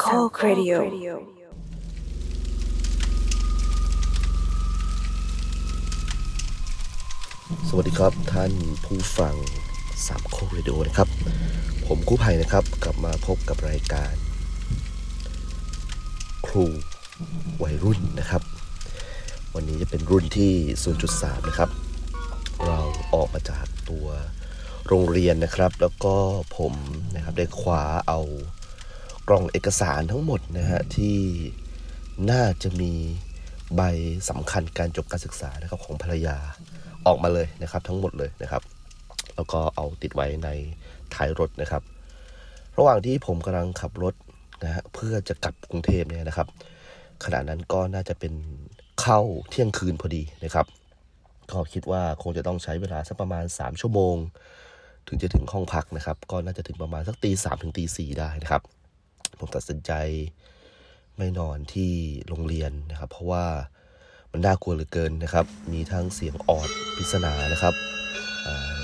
โคกเรดิโอสวัสดีครับท่านผู้ฟังสามโคกเรดิโอนะครับ ผมกู้ภัยนะครับกลับมาพบกับรายการ ครูวัยรุ่นนะครับ วันนี้จะเป็นรุ่นที่ 0.3 นะครับ เราออกมาจากตัวโรงเรียนนะครับ แล้วก็ผมนะครับได้คว้าเอา กล่องเอกสารทั้งหมดนะฮะที่น่าจะมีใบสำคัญการจบการศึกษานะครับของภรรยาออกมาเลยนะครับ ทั้งหมดเลยนะครับ แล้วก็เอาติดไว้ในท้ายรถนะครับ ระหว่างที่ผมกำลังขับรถนะฮะเพื่อจะกลับกรุงเทพเนี่ยนะครับขณะนั้นก็น่าจะเป็นเข้าเที่ยงคืนพอดีนะครับก็คิดว่าคงจะต้องใช้เวลาสักประมาณ 3 ชั่วโมง ถึงจะถึงห้องพักนะครับ ก็น่าจะถึงประมาณสักตีสามถึงตีสี่ได้นะครับ ผมตัดสินใจไม่นอนที่โรงเรียนนะครับ เพราะว่ามันน่ากลัวเหลือเกินนะครับ มีทั้งเสียงออดปริศนานะครับ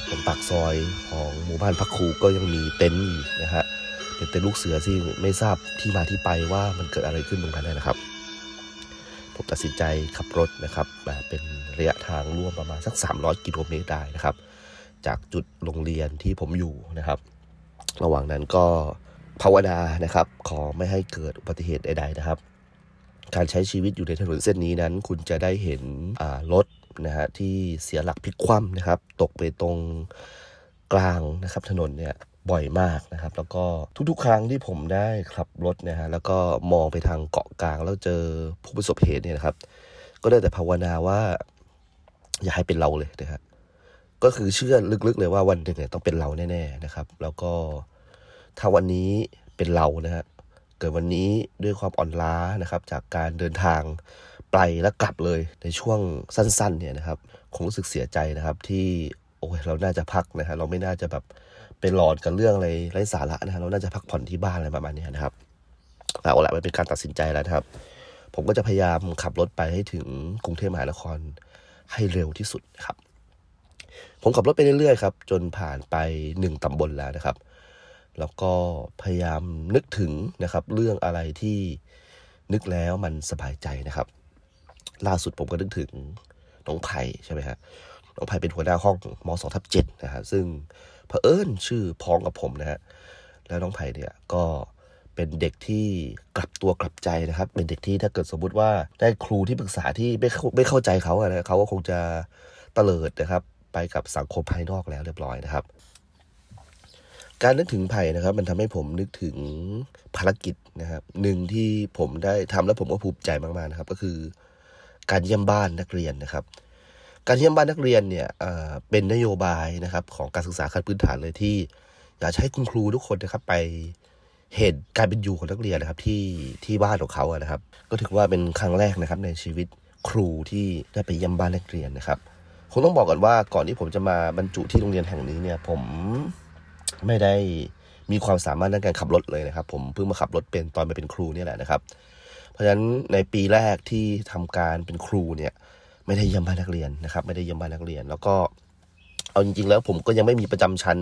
ตรงปากซอยของหมู่บ้านพักครูก็ยังมีเต็นท์อีกนะฮะเป็นเต็นท์ลูกเสือที่ไม่ทราบที่มาที่ไปว่ามันเกิดอะไรขึ้นตรงนั้นนะครับ ผมตัดสินใจขับรถนะครับเป็นระยะทางร่วมประมาณสัก 300 กิโลเมตรได้นะครับ จากจุดโรงเรียนที่ผมอยู่นะครับ ระหว่างนั้นก็ ภาวนานะครับ ขอไม่ให้เกิดอุบัติเหตุใด ๆ นะครับ การใช้ชีวิตอยู่ในถนนเส้นนี้นั้น คุณจะได้เห็นรถนะฮะที่เสียหลักพลิกคว่ำนะครับ ตกไปตรงกลางนะครับ ถนนเนี่ยบ่อยมากนะครับ แล้วก็ทุกๆ ครั้งที่ผมได้ขับรถนะฮะแล้วก็มองไปทางเกาะกลางแล้วเจอผู้ประสบเหตุเนี่ยนะครับ ก็ได้แต่ภาวนาว่า อย่าให้เป็นเราเลยนะฮะก็คือเชื่อลึกๆเลยว่าวันหนึ่งเนี่ยต้องเป็นเราแน่ๆนะครับ แล้วก็ ถ้าวันนี้เป็นเรานะฮะเกิดวันนี้ด้วยความอ่อนล้านะครับ จากการเดินทางไปแล้วกลับเลยในช่วงสั้น ๆ เนี่ยนะครับ คงรู้สึกเสียใจนะครับที่โอ้ยเราน่าจะพักนะฮะเราไม่น่าจะแบบเป็นหลอนกับเรื่องอะไรไร้สาระนะฮะเราน่าจะพักผ่อนที่บ้านอะไรประมาณนี้นะครับแต่เอาละมันเป็นการตัดสินใจแล้วนะครับ ผมก็จะพยายามขับรถไปให้ถึงกรุงเทพมหานครให้เร็วที่สุดนะครับ ผมขับรถไปเรื่อยๆครับ จนผ่านไปหนึ่งตำบลแล้วนะครับ แล้วก็พยายามนึกถึงนะครับ เรื่องอะไรที่นึกแล้วมันสบายใจนะครับ ล่าสุดผมก็นึกถึงน้องไผ่ใช่ไหมฮะน้องไผ่เป็นหัวหน้าห้องมสองทับเจ็ดนะฮะซึ่งเผอิญชื่อพ้องกับผมนะฮะแล้วน้องไผ่เนี่ยก็เป็นเด็กที่กลับตัวกลับใจนะครับ เป็นเด็กที่ถ้าเกิดสมมุติว่าได้ครูที่ปรึกษาที่ไม่เข้าไม่เข้าใจเขาอะนะเขาก็คงจะเตลิดนะครับ ไปกับสังคมภายนอกแล้วเรียบร้อยนะครับ การนึกถึงไผ่นะครับ มันทำให้ผมนึกถึงภารกิจนะครับหนึ่งที่ผมได้ทำแล้วผมก็ภูมิใจมากๆนะครับ ก็คือ การเยี่ยมบ้านนักเรียนนะครับ การเยี่ยมบ้านนักเรียนเนี่ยเป็นนโยบายนะครับ ของการศึกษาขั้นพื้นฐานเลยที่ อยากให้คุณครูทุกคนนะครับไปเห็นการเป็นอยู่ของนักเรียนนะครับที่ที่บ้านของเขาอะนะครับ ก็ถือว่าเป็นครั้งแรกนะครับ ในชีวิตครูที่ได้ไปเยี่ยมบ้านนักเรียนนะครับคงต้องบอกก่อนว่าก่อนที่ผมจะมาบรรจุที่โรงเรียนแห่งนี้เนี่ย ผม ไม่ได้มีความสามารถในการขับรถเลยนะครับ ผมเพิ่งมาขับรถเป็นตอนไปเป็นครูเนี่ยแหละนะครับ เพราะฉะนั้นในปีแรกที่ทำการเป็นครูเนี่ย ไม่ได้เยี่ยมบ้านนักเรียนนะครับ ไม่ได้เยี่ยมบ้านนักเรียน แล้วก็เอาจริง ๆ แล้วผมก็ยังไม่มีประจำชั้น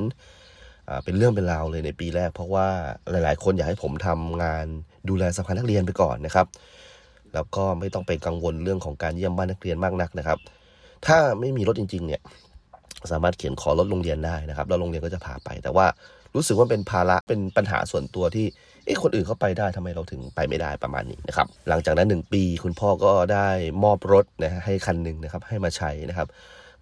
เป็นเรื่องเป็นราวเลยในปีแรก เพราะว่าหลาย ๆ คนอยากให้ผมทำงานดูแลสภานักเรียนไปก่อนนะครับ แล้วก็ไม่ต้องไปกังวลเรื่องของการเยี่ยมบ้านนักเรียนมากนักนะครับ ถ้าไม่มีรถจริง ๆ เนี่ย สามารถเขียนขอรถโรงเรียนได้นะครับแล้วโรงเรียนก็จะพาไป แต่ว่ารู้สึกว่าเป็นภาระเป็นปัญหาส่วนตัวที่เอ๊ะคนอื่นเขาไปได้ทำไมเราถึงไปไม่ได้ประมาณนี้นะครับหลังจากนั้นหนึ่งปี คุณพ่อก็ได้มอบรถนะฮะให้คันหนึ่งนะครับให้มาใช้นะครับ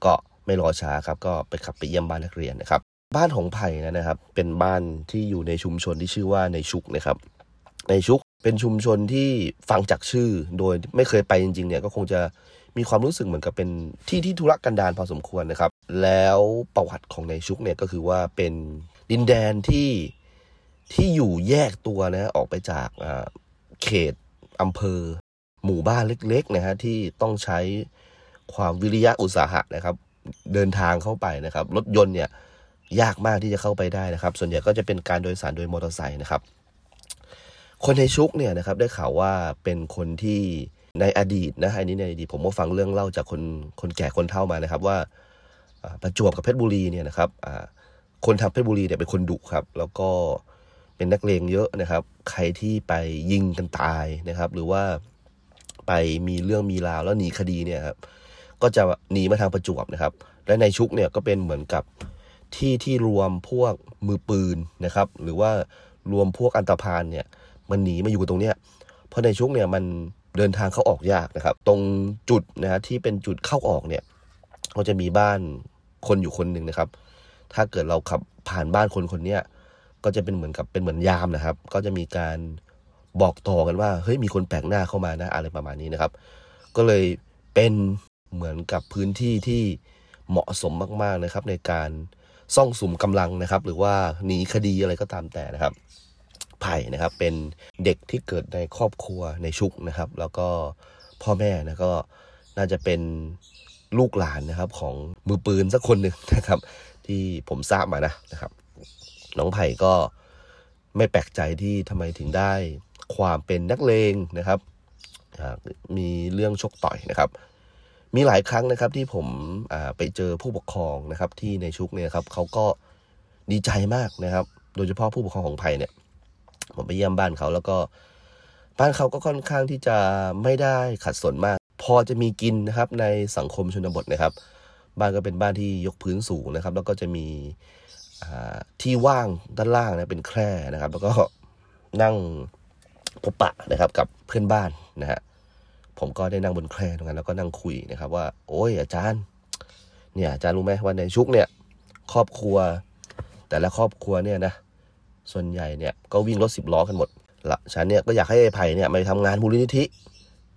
ก็ไม่รอช้าครับก็ไปขับไปเยี่ยมบ้านนักเรียนนะครับ บ้านของไผ่นะครับ เป็นบ้านที่อยู่ในชุมชนที่ชื่อว่าในชุกนะครับ ในชุกเป็นชุมชนที่ฟังจากชื่อโดยไม่เคยไปจริงๆเนี่ยก็คงจะ มีความรู้สึกเหมือนกับเป็นที่ที่ธุรกันดารพอสมควรนะครับ แล้วประวัติของในชุกเนี่ยก็คือว่าเป็นดินแดนที่ที่อยู่แยกตัวนะออกไปจากอ่าเขตอำเภอ หมู่บ้านเล็กๆนะฮะที่ต้องใช้ความวิริยะอุตสาหะนะครับ เดินทางเข้าไปนะครับ รถยนต์เนี่ยยากมากที่จะเข้าไปได้นะครับ ส่วนใหญ่ก็จะเป็นการโดยสารโดยมอเตอร์ไซค์นะครับ คนในชุกเนี่ยนะครับได้ข่าวว่าเป็นคนที่ ในอดีตนะอันนี้ในอดีตผมก็ฟังเรื่องเล่าจากคนคนแก่คนเฒ่ามานะครับ ว่าอ่าประจวบกับเพชรบุรีเนี่ยนะครับคนทำเพชรบุรีเนี่ยเป็นคนดุครับ แล้วก็เป็นนักเลงเยอะนะครับ ใครที่ไปยิงกันตายนะครับ หรือว่าไปมีเรื่องมีราวแล้วหนีคดีเนี่ยครับก็จะหนีมาทางประจวบนะครับ และในชุกเนี่ยก็เป็นเหมือนกับที่ที่รวมพวกมือปืนนะครับ หรือว่ารวมพวกอันตรพานเนี่ย มันหนีมาอยู่ตรงเนี้ยเพราะในชุกเนี่ยมัน เดินทางเข้าออกยากนะครับ ตรงจุดนะฮะที่เป็นจุดเข้าออกเนี่ยก็จะมีบ้านคนอยู่คนหนึ่งนะครับ ถ้าเกิดเราขับผ่านบ้านคนคนเนี้ยก็จะเป็นเหมือนกับเป็นเหมือนยามนะครับ ก็จะมีการบอกต่อกันว่าเฮ้ยมีคนแปลกหน้าเข้ามานะอะไรประมาณนี้นะครับ ก็เลยเป็นเหมือนกับพื้นที่ที่เหมาะสมมาก ๆนะครับ ในการซ่องสุมกำลังนะครับ หรือว่าหนีคดีอะไรก็ตามแต่นะครับ ไผ่นะครับ เป็นเด็กที่เกิดในครอบครัวในชุกนะครับ แล้วก็พ่อแม่นะก็น่าจะเป็นลูกหลานนะครับ ของมือปืนสักคนหนึ่งนะครับ ที่ผมทราบมานะนะครับ น้องไผ่ก็ไม่แปลกใจที่ทำไมถึงได้ความเป็นนักเลงนะครับ มีเรื่องชกต่อยนะครับ มีหลายครั้งนะครับที่ผมไปเจอผู้ปกครองนะครับ ที่ในชุกเนี่ยครับเขาก็ดีใจมากนะครับ โดยเฉพาะผู้ปกครองของไผ่เนี่ย ผมไปเยี่ยมบ้านเขาแล้วก็ บ้านเขาก็ค่อนข้างที่จะไม่ได้ขัดสนมาก พอจะมีกินนะครับในสังคมชนบทนะครับ บ้านก็เป็นบ้านที่ยกพื้นสูงนะครับ แล้วก็จะมีที่ว่างด้านล่างนะเป็นแคร่นะครับ แล้วก็นั่งพบปะนะครับ กับเพื่อนบ้านนะฮะผมก็ได้นั่งบนแคร่ตรงนั้นแล้วก็นั่งคุยนะครับ ว่า โอ้ยอาจารย์ เนี่ยอาจารย์รู้ไหมว่าในชุกเนี่ย ครอบครัว แต่ละครอบครัวเนี่ยนะ ส่วนใหญ่เนี่ยก็วิ่งรถสิบล้อกันหมดละฉันเนี่ยก็อยากให้ไผ่เนี่ยไปทำงานมูลนิธิ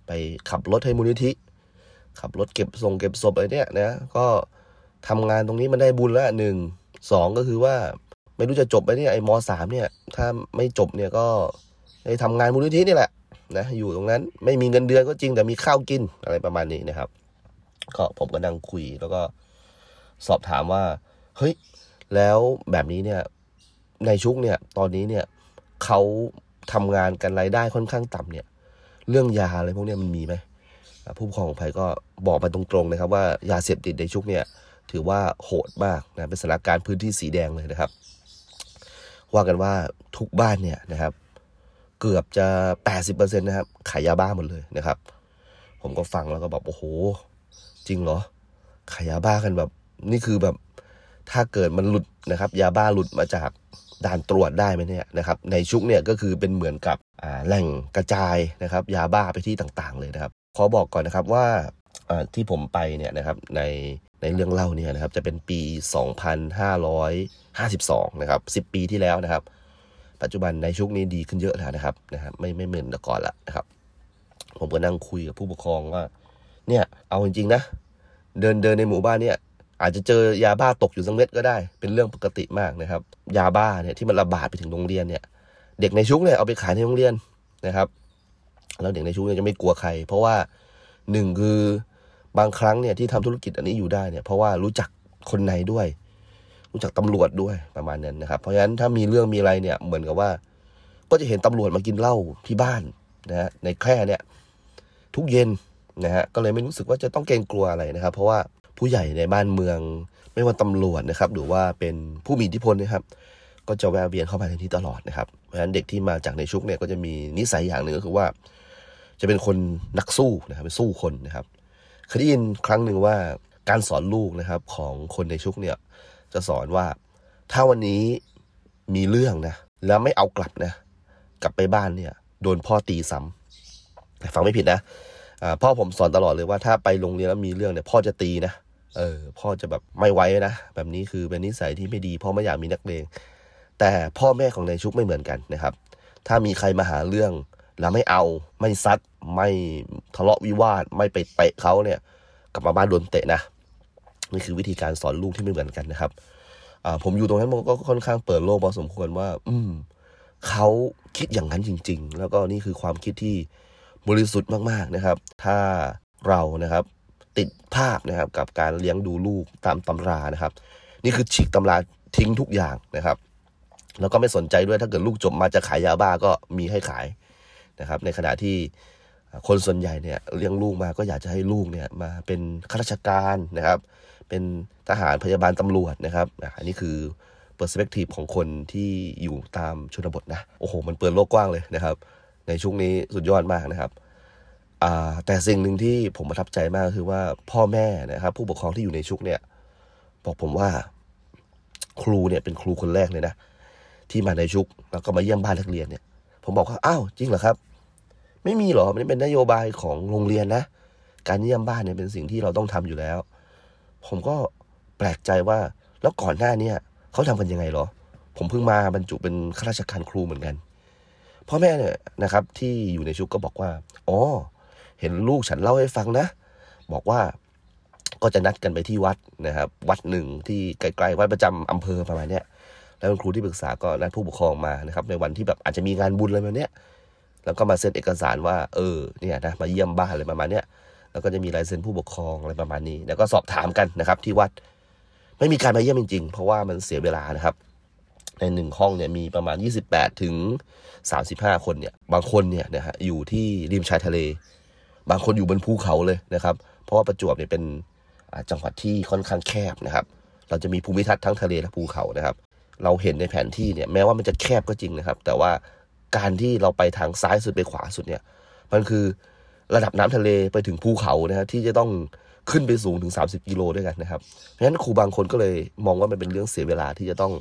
ไปขับรถให้มูลนิธิ ขับรถเก็บส่งเก็บศพอะไรเนี่ยนะก็ทำงานตรงนี้มันได้บุญแล้วหนึ่งสองก็คือว่าไม่รู้จะจบไปเนี่ยไอ้มสามเนี่ย ถ้าไม่จบเนี่ยก็ได้ทำงานมูลนิธินี่แหละนะอยู่ตรงนั้นไม่มีเงินเดือนก็จริงแต่มีข้าวกินอะไรประมาณนี้นะครับ ก็ผมก็นั่งคุยแล้วก็สอบถามว่า เฮ้ย แล้วแบบนี้เนี่ย ในชุกเนี่ย ตอนนี้เนี่ยเขาทำงานกันรายได้ค่อนข้างต่ำเนี่ย เรื่องยาอะไรพวกนี้มันมีไหมผู้ปกครองของไผ่ก็บอกมาตรงๆนะครับว่ายาเสพติดในชุกเนี่ย ถือว่าโหดมากนะเป็นสถานการณ์พื้นที่สีแดงเลยนะครับ ว่ากันว่าทุกบ้านเนี่ยนะครับ เกือบจะแปดสิบเปอร์เซ็นตนะครับขายยาบ้าหมดเลยนะครับ ผมก็ฟังแล้วก็แบบโอ้โห จริงเหรอขายยาบ้ากันแบบ นี่คือแบบถ้าเกิดมันหลุดนะครับ ยาบ้าหลุดมาจาก ด่านตรวจได้ไหมเนี่ยนะครับในชุกเนี่ยก็คือเป็นเหมือนกับแหล่งกระจายนะครับยาบ้าไปที่ต่างๆ เลยนะครับขอบอกก่อนนะครับว่าที่ผมไปเนี่ยนะครับในในเรื่องเล่าเนี่ยนะครับจะเป็นปี 2552 นะครับ 10 ปีที่แล้วนะครับ ปัจจุบันในชุกนี้ดีขึ้นเยอะแล้วนะครับนะครับไม่ไม่เหมือนแต่ก่อนละนะครับ ผมก็นั่งคุยกับผู้ปกครองว่าเนี่ยเอาจริงๆนะเดินเดินในหมู่บ้านเนี่ย อาจจะเจอยาบ้าตกอยู่สักเม็ดก็ได้ เป็นเรื่องปกติมากนะครับ ยาบ้าเนี่ยที่มันระบาดไปถึงโรงเรียนเนี่ย เด็กในชุกเนี่ยเอาไปขายในโรงเรียนนะครับ แล้วเด็กในชุกเนี่ยจะไม่กลัวใคร เพราะว่าหนึ่งคือบางครั้งเนี่ยที่ทำธุรกิจอันนี้อยู่ได้เนี่ย เพราะว่ารู้จักคนในด้วย รู้จักตำรวจด้วยประมาณนั้นนะครับ เพราะฉะนั้นถ้ามีเรื่องมีอะไรเนี่ยเหมือนกับว่า ก็จะเห็นตำรวจมากินเหล้าที่บ้านนะฮะในแคร่เนี่ย ทุกเย็นนะฮะก็เลยไม่รู้สึกว่าจะต้องเกรงกลัวอะไรนะครับ เพราะว่า ผู้ใหญ่ในบ้านเมือง ไม่ว่าตำรวจนะครับ หรือว่าเป็นผู้มีอิทธิพลนะครับ ก็จะแวะเวียนเข้ามาในที่ตลอดนะครับ เพราะฉะนั้นเด็กที่มาจากในชุกเนี่ยก็จะมีนิสัยอย่างหนึ่งก็คือว่า จะเป็นคนนักสู้นะครับเป็นสู้คนนะครับเคยได้ยินครั้งหนึ่งว่าการสอนลูกนะครับของคนในชุกเนี่ย จะสอนว่าถ้าวันนี้มีเรื่องนะแล้วไม่เอากลับนะ กลับไปบ้านเนี่ย โดนพ่อตีซ้ำฟังไม่ผิดนะพ่อผมสอนตลอดเลยว่าถ้าไปโรงเรียนแล้วมีเรื่องเนี่ย พ่อจะตีนะ เออพ่อจะแบบไม่ไว้นะแบบนี้คือเป็นนิสัยที่ไม่ดีพ่อไม่อยากมีนักเลงแต่พ่อแม่ของนายชุกไม่เหมือนกันนะครับ ถ้ามีใครมาหาเรื่อง แล้วไม่เอาไม่ซัดไม่ทะเลาะวิวาทไม่ไปเตะเขาเนี่ย กลับมาบ้านโดนเตะนะนี่คือวิธีการสอนลูกที่ไม่เหมือนกันนะครับอ่าผมอยู่ตรงนั้นมันก็ค่อนข้างเปิดโลกพอสมควรว่า อืมเขาคิดอย่างนั้นจริง ๆ แล้วก็นี่คือความคิดที่บริสุทธิ์มากๆนะครับ ถ้าเรานะครับ ติดภาพนะครับ กับการเลี้ยงดูลูกตามตำรานะครับ นี่คือฉีกตำราทิ้งทุกอย่างนะครับ แล้วก็ไม่สนใจด้วยถ้าเกิดลูกจบมาจะขายยาบ้าก็มีให้ขายนะครับ ในขณะที่คนส่วนใหญ่เนี่ยเลี้ยงลูกมาก็อยากจะให้ลูกเนี่ยมาเป็นข้าราชการนะครับ เป็นทหารพยาบาลตำรวจนะครับอันนี้คือเปอร์สเปกทีฟของคนที่อยู่ตามชนบทนะ โอ้โห มันเปิดโลกกว้างเลยนะครับ ในช่วงนี้สุดยอดมากนะครับ แต่สิ่งหนึ่งที่ผมประทับใจมากคือว่าพ่อแม่นะครับ ผู้ปกครองที่อยู่ในชุกเนี่ย บอกผมว่า ครูเนี่ยเป็นครูคนแรกเลยนะที่มาในชุกแล้วก็มาเยี่ยมบ้านนักเรียนเนี่ย ผมบอกว่าอ้าวจริงเหรอครับ ไม่มีหรอมันเป็นนโยบายของโรงเรียนนะ การเยี่ยมบ้านเนี่ยเป็นสิ่งที่เราต้องทำอยู่แล้ว ผมก็แปลกใจว่า แล้วก่อนหน้าเนี่ยเขาทำกันยังไงหรอ ผมเพิ่งมาบรรจุเป็นข้าราชการครูเหมือนกันพ่อแม่เนี่ยนะครับ ที่อยู่ในชุกก็บอกว่าอ๋อ เห็นลูกฉันเล่าให้ฟังนะ บอกว่าก็จะนัดกันไปที่วัดนะครับ วัดหนึ่งที่ไกลๆวัดประจำอำเภอประมาณเนี้ยแล้วคุณครูที่ปรึกษาก็นัดผู้ปกครองมานะครับ ในวันที่แบบอาจจะมีงานบุญอะไรแบบเนี้ยแล้วก็มาเซ็นเอกสารว่า เออเนี่ยนะมาเยี่ยมบ้านอะไรประมาณเนี้ยแล้วก็จะมีลายเซ็นผู้ปกครองอะไรประมาณนี้ แล้วก็สอบถามกันนะครับ ที่วัดไม่มีการมาเยี่ยมจริงๆ เพราะว่ามันเสียเวลานะครับ ในหนึ่งห้องเนี่ยมีประมาณ 28 ถึง 35 คนเนี่ย บางคนเนี่ยนะฮะอยู่ที่ริมชายทะเล บางคนอยู่บนภูเขาเลยนะครับ เพราะว่าประจวบเนี่ยเป็นจังหวัดที่ค่อนข้างแคบนะครับ เราจะมีภูมิทัศน์ทั้งทะเลและภูเขานะครับ เราเห็นในแผนที่เนี่ยแม้ว่ามันจะแคบก็จริงนะครับ แต่ว่าการที่เราไปทางซ้ายสุดไปขวาสุดเนี่ยมันคือระดับน้ำทะเลไปถึงภูเขานะครับที่จะต้องขึ้นไปสูงถึง 30 กิโลด้วยกันนะครับ เพราะฉะนั้นครูบางคนก็เลยมองว่ามันเป็นเรื่องเสียเวลาที่จะต้อง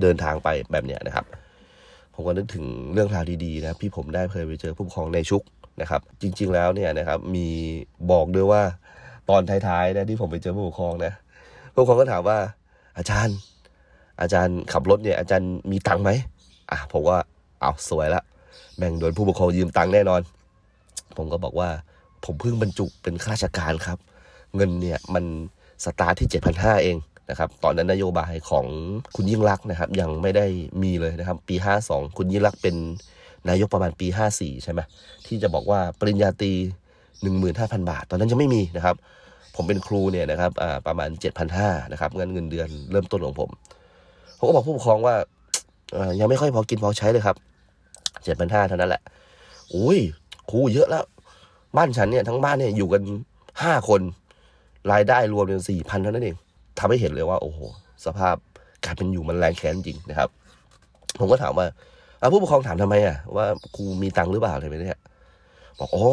เดินทางไปแบบเนี้ยนะครับ ผมก็นึกถึงเรื่องราวดีๆนะครับที่ผมได้เคยไปเจอผู้ปกครองในชุก นะครับ จริง ๆแล้วเนี่ยนะครับมีบอกด้วยว่าตอนท้ายๆนะที่ผมไปเจอผู้ปกครองนะผู้ปกครองก็ถามว่า อาจารย์ อาจารย์ขับรถเนี่ยอาจารย์มีตังค์ไหมอะผมว่าเอาสวยละแม่งโดนผู้ปกครองยืมตังค์แน่นอน ผมก็บอกว่าผมเพิ่งบรรจุเป็นข้าราชการครับ เงินเนี่ยมันสตาร์ทที่เจ็ดพันห้าเองนะครับ ตอนนั้นนโยบายของคุณยิ่งรักนะครับ ยังไม่ได้มีเลยนะครับ ปีห้าสองคุณยิ่งรักเป็น นายกประมาณปีห้าสี่ใช่ไหมที่จะบอกว่าปริญญาตรีหนึ่งหมื่นห้าพันบาท ตอนนั้นยังไม่มีนะครับ ผมเป็นครูเนี่ยนะครับประมาณเจ็ดพันห้านะครับเงินเงินเดือนเริ่มต้นของผม ผมก็บอกผู้ปกครองว่ายังไม่ค่อยพอกินพอใช้เลยครับเจ็ดพันห้าเท่านั้นแหละอุ้ยครูเยอะแล้ว บ้านฉันเนี่ยทั้งบ้านเนี่ยอยู่กันห้าคนรายได้รวมเป็นสี่พันเท่านั้นเองทำให้เห็นเลยว่า โอ้โห สภาพการเป็นอยู่มันแรงแค้นจริงนะครับ ผมก็ถามว่า อะผู้ปกครองถามทำไมอะว่าครูมีตังค์หรือเปล่าอะไรแบบเนี้ยบอกอ๋อ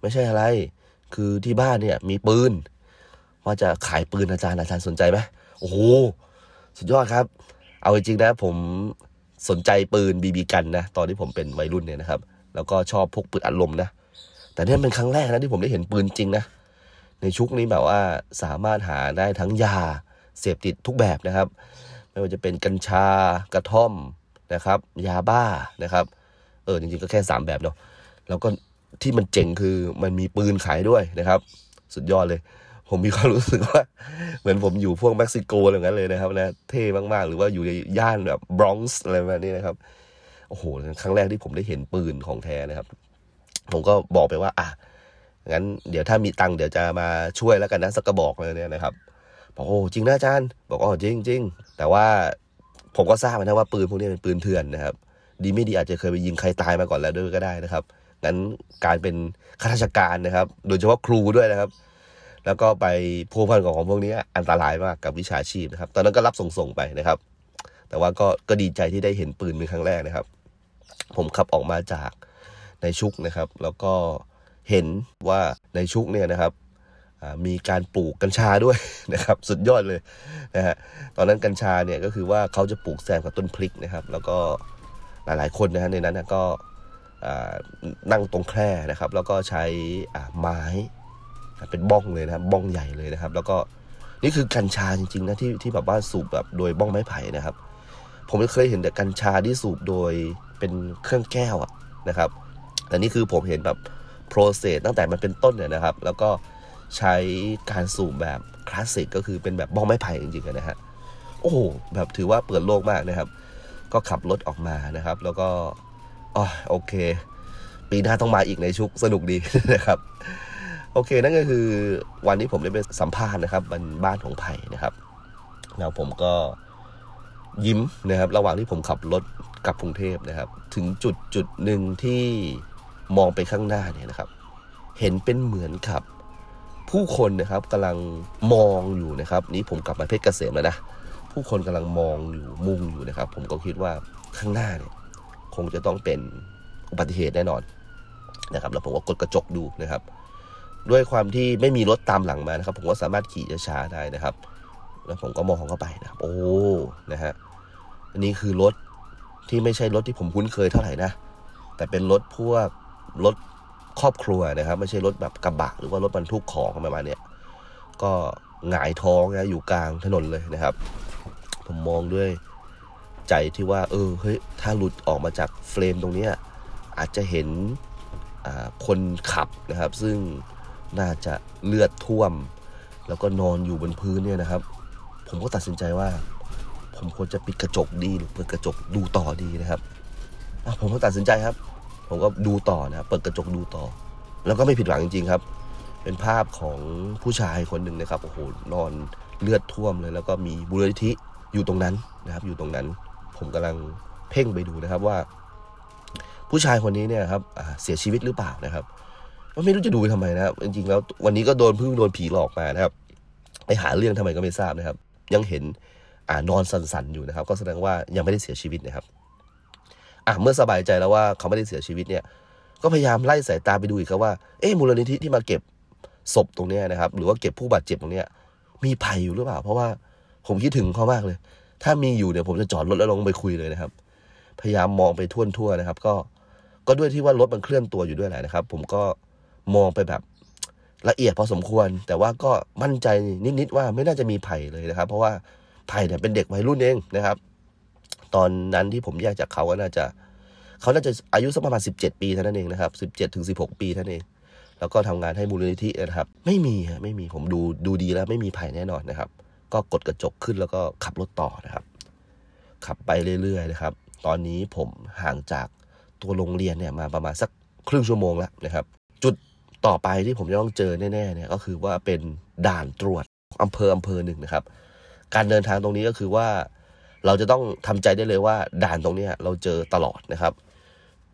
ไม่ใช่อะไร คือที่บ้านเนี่ย มีปืนว่าจะขายปืนอาจารย์อาจารย์สนใจไหมโอ้โหสุดยอดครับ เอาจริงนะ ผมสนใจปืนบีบีกันนะตอนที่ผมเป็นวัยรุ่นเนี่ยนะครับ แล้วก็ชอบพกปืนอัดลมนะแต่นี่เป็นครั้งแรกนะที่ผมได้เห็นปืนจริงนะในชุกนี้แบบว่าสามารถหาได้ทั้งยาเสพติดทุกแบบนะครับ ไม่ว่าจะเป็นกัญชากระท่อม นะครับ ยาบ้านะครับ เออจริงๆก็แค่สามแบบเนาะแล้วก็ที่มันเจ๋งคือมันมีปืนขายด้วยนะครับ สุดยอดเลย ผมมีความรู้สึกว่า เหมือนผมอยู่พวกเม็กซิโกอะไรอย่างนั้นเลยนะครับนะเท่มากๆ หรือว่าอยู่ในย่านแบบบรอนซ์อะไรแบบนี้นะครับโอ้โหครั้งแรกที่ผมได้เห็นปืนของแท้นะครับ ผมก็บอกไปว่าอะงั้นเดี๋ยวถ้ามีตังค์เดี๋ยวจะมาช่วยแล้วกันนะสักกระบอกเลยเนี่ยนะครับบอกโอ้จริงนะอาจารย์ บอกอ๋อจริงจริงแต่ว่า ผมก็ทราบนะว่าปืนพวกนี้เป็นปืนเถื่อนนะครับ ดีไม่ดีอาจจะเคยไปยิงใครตายมาก่อนแล้วด้วยก็ได้นะครับงั้นการเป็นข้าราชการนะครับ โดยเฉพาะครูด้วยนะครับ แล้วก็ไปพัวพันกับของพวกนี้อันตรายมากกับวิชาชีพนะครับ ตอนนั้นก็รับส่งๆไปนะครับ แต่ว่าก็ก็ดีใจที่ได้เห็นปืนเป็นครั้งแรกนะครับ ผมขับออกมาจากในชุกนะครับ แล้วก็เห็นว่าในชุกเนี่ยนะครับ มีการปลูกกัญชาด้วยนะครับ สุดยอดเลยนะฮะตอนนั้นกัญชาเนี่ยก็คือว่าเขาจะปลูกแซมกับต้นพริกนะครับ แล้วก็หลายๆคนนะฮะในนั้นก็นั่งตรงแคร่นะครับ แล้วก็ใช้ไม้เป็นบ้องเลยนะครับบ้องใหญ่เลยนะครับ แล้วก็นี่คือกัญชาจริงๆนะที่ที่แบบว่าสูบแบบโดยบ้องไม้ไผ่นะครับ ผมไม่เคยเห็นแต่กัญชาที่สูบโดยเป็นเครื่องแก้วอะนะครับแต่นี่คือผมเห็นแบบโปรเซสตั้งแต่มันเป็นต้นเนี่ยนะครับ แล้วก็ ใช้การสูบแบบคลาสสิกก็คือเป็นแบบบ้องไม้ไผ่จริงๆนะฮะโอ้โหแบบถือว่าเปิดโลกมากนะครับ ก็ขับรถออกมานะครับ แล้วก็อ๋อโอเค ปีหน้าต้องมาอีกในชุกสนุกดีนะครับ โอเค นั่นก็คือวันที่ผมได้ไปสัมภาษณ์นะครับบนบ้านของไผ่นะครับแล้วผมก็ยิ้มนะครับ ระหว่างที่ผมขับรถกลับกรุงเทพนะครับ ถึงจุดจุดหนึ่งที่มองไปข้างหน้าเนี่ยนะครับ เห็นเป็นเหมือนกับ ผู้คนนะครับกำลังมองอยู่นะครับ นี่ผมกลับมาเพชรเกษมแล้วนะผู้คนกำลังมองอยู่มุ่งอยู่นะครับ ผมก็คิดว่าข้างหน้าเนี่ยคงจะต้องเป็นอุบัติเหตุแน่นอนนะครับแล้วผมก็กดกระจกดูนะครับ ด้วยความที่ไม่มีรถตามหลังมานะครับ ผมก็สามารถขี่ช้าๆได้นะครับ แล้วผมก็มองเข้าไปนะครับ โอ้นะฮะอันนี้คือรถที่ไม่ใช่รถที่ผมคุ้นเคยเท่าไหร่นะแต่เป็นรถพวกรถ ครอบครัวนะครับ ไม่ใช่รถแบบกระบะหรือว่ารถบรรทุกของประมาณนี้ก็หงายท้องนะอยู่กลางถนนเลยนะครับ ผมมองด้วยใจที่ว่า เออเฮ้ยถ้าหลุดออกมาจากเฟรมตรงนี้อาจจะเห็นคนขับนะครับ ซึ่งน่าจะเลือดท่วม แล้วก็นอนอยู่บนพื้นเนี่ยนะครับ ผมก็ตัดสินใจว่า ผมควรจะปิดกระจกดีหรือเปิดกระจกดูต่อดีนะครับผมก็ตัดสินใจครับ ผมก็ดูต่อนะครับเปิดกระจกดูต่อ แล้วก็ไม่ผิดหวังจริง ๆ ครับ เป็นภาพของผู้ชายคนหนึ่งนะครับโอ้โหนอนเลือดท่วมเลย แล้วก็มีบุรณิธิอยู่ตรงนั้นนะครับ อยู่ตรงนั้น ผมกำลังเพ่งไปดูนะครับว่า ผู้ชายคนนี้เนี่ยครับเสียชีวิตหรือเปล่านะครับไม่รู้จะดูไปทำไมนะครับจริงๆแล้ววันนี้ก็โดนพึ่งโดนผีหลอกมานะครับไปหาเรื่องทำไมก็ไม่ทราบนะครับ ยังเห็นอ่านอนสันๆอยู่นะครับ ก็แสดงว่ายังไม่ได้เสียชีวิตนะครับ อะเมื่อสบายใจแล้วว่าเขาไม่ได้เสียชีวิตเนี่ย ก็พยายามไล่สายตาไปดูอีกครับว่า เอ๊ะมูลนิธิที่มาเก็บศพตรงนี้นะครับ หรือว่าเก็บผู้บาดเจ็บตรงนี้มีภัยอยู่หรือเปล่า เพราะว่าผมคิดถึงเขามากเลย ถ้ามีอยู่เดี๋ยผมจะจอดรถแล้วลงไปคุยเลยนะครับ พยายามมองไปทั่วๆนะครับ ก็ก็ด้วยที่ว่ารถมันเคลื่อนตัวอยู่ด้วยแหละนะครับ ผมก็มองไปแบบละเอียดพอสมควร แต่ว่าก็มั่นใจนิดๆว่าไม่น่าจะมีภัยเลยนะครับ เพราะว่าภัยเนี่ยเป็นเด็กวัยรุ่นเองนะครับ ตอนนั้นที่ผมแยกจากเขาก็น่าจะ เขาน่าจะอายุสักประมาณสิบเจ็ดปีเท่านั้นเองนะครับสิบเจ็ดถึงสิบหกปีเท่านั้นเอง แล้วก็ทำงานให้มูลนิธินะครับ ไม่มีฮะไม่มีผมดูดูดีแล้วไม่มีภัยแน่นอนนะครับ ก็กดกระจกขึ้นแล้วก็ขับรถต่อนะครับ ขับไปเรื่อยๆนะครับ ตอนนี้ผมห่างจากตัวโรงเรียนเนี่ยมาประมาณสักครึ่งชั่วโมงแล้วนะครับ จุดต่อไปที่ผมจะต้องเจอแน่ๆเนี่ยก็คือว่าเป็นด่านตรวจอำเภออำเภอหนึ่งนะครับ การเดินทางตรงนี้ก็คือว่า เราจะต้องทำใจได้เลยว่าด่านตรงนี้เราเจอตลอดนะครับ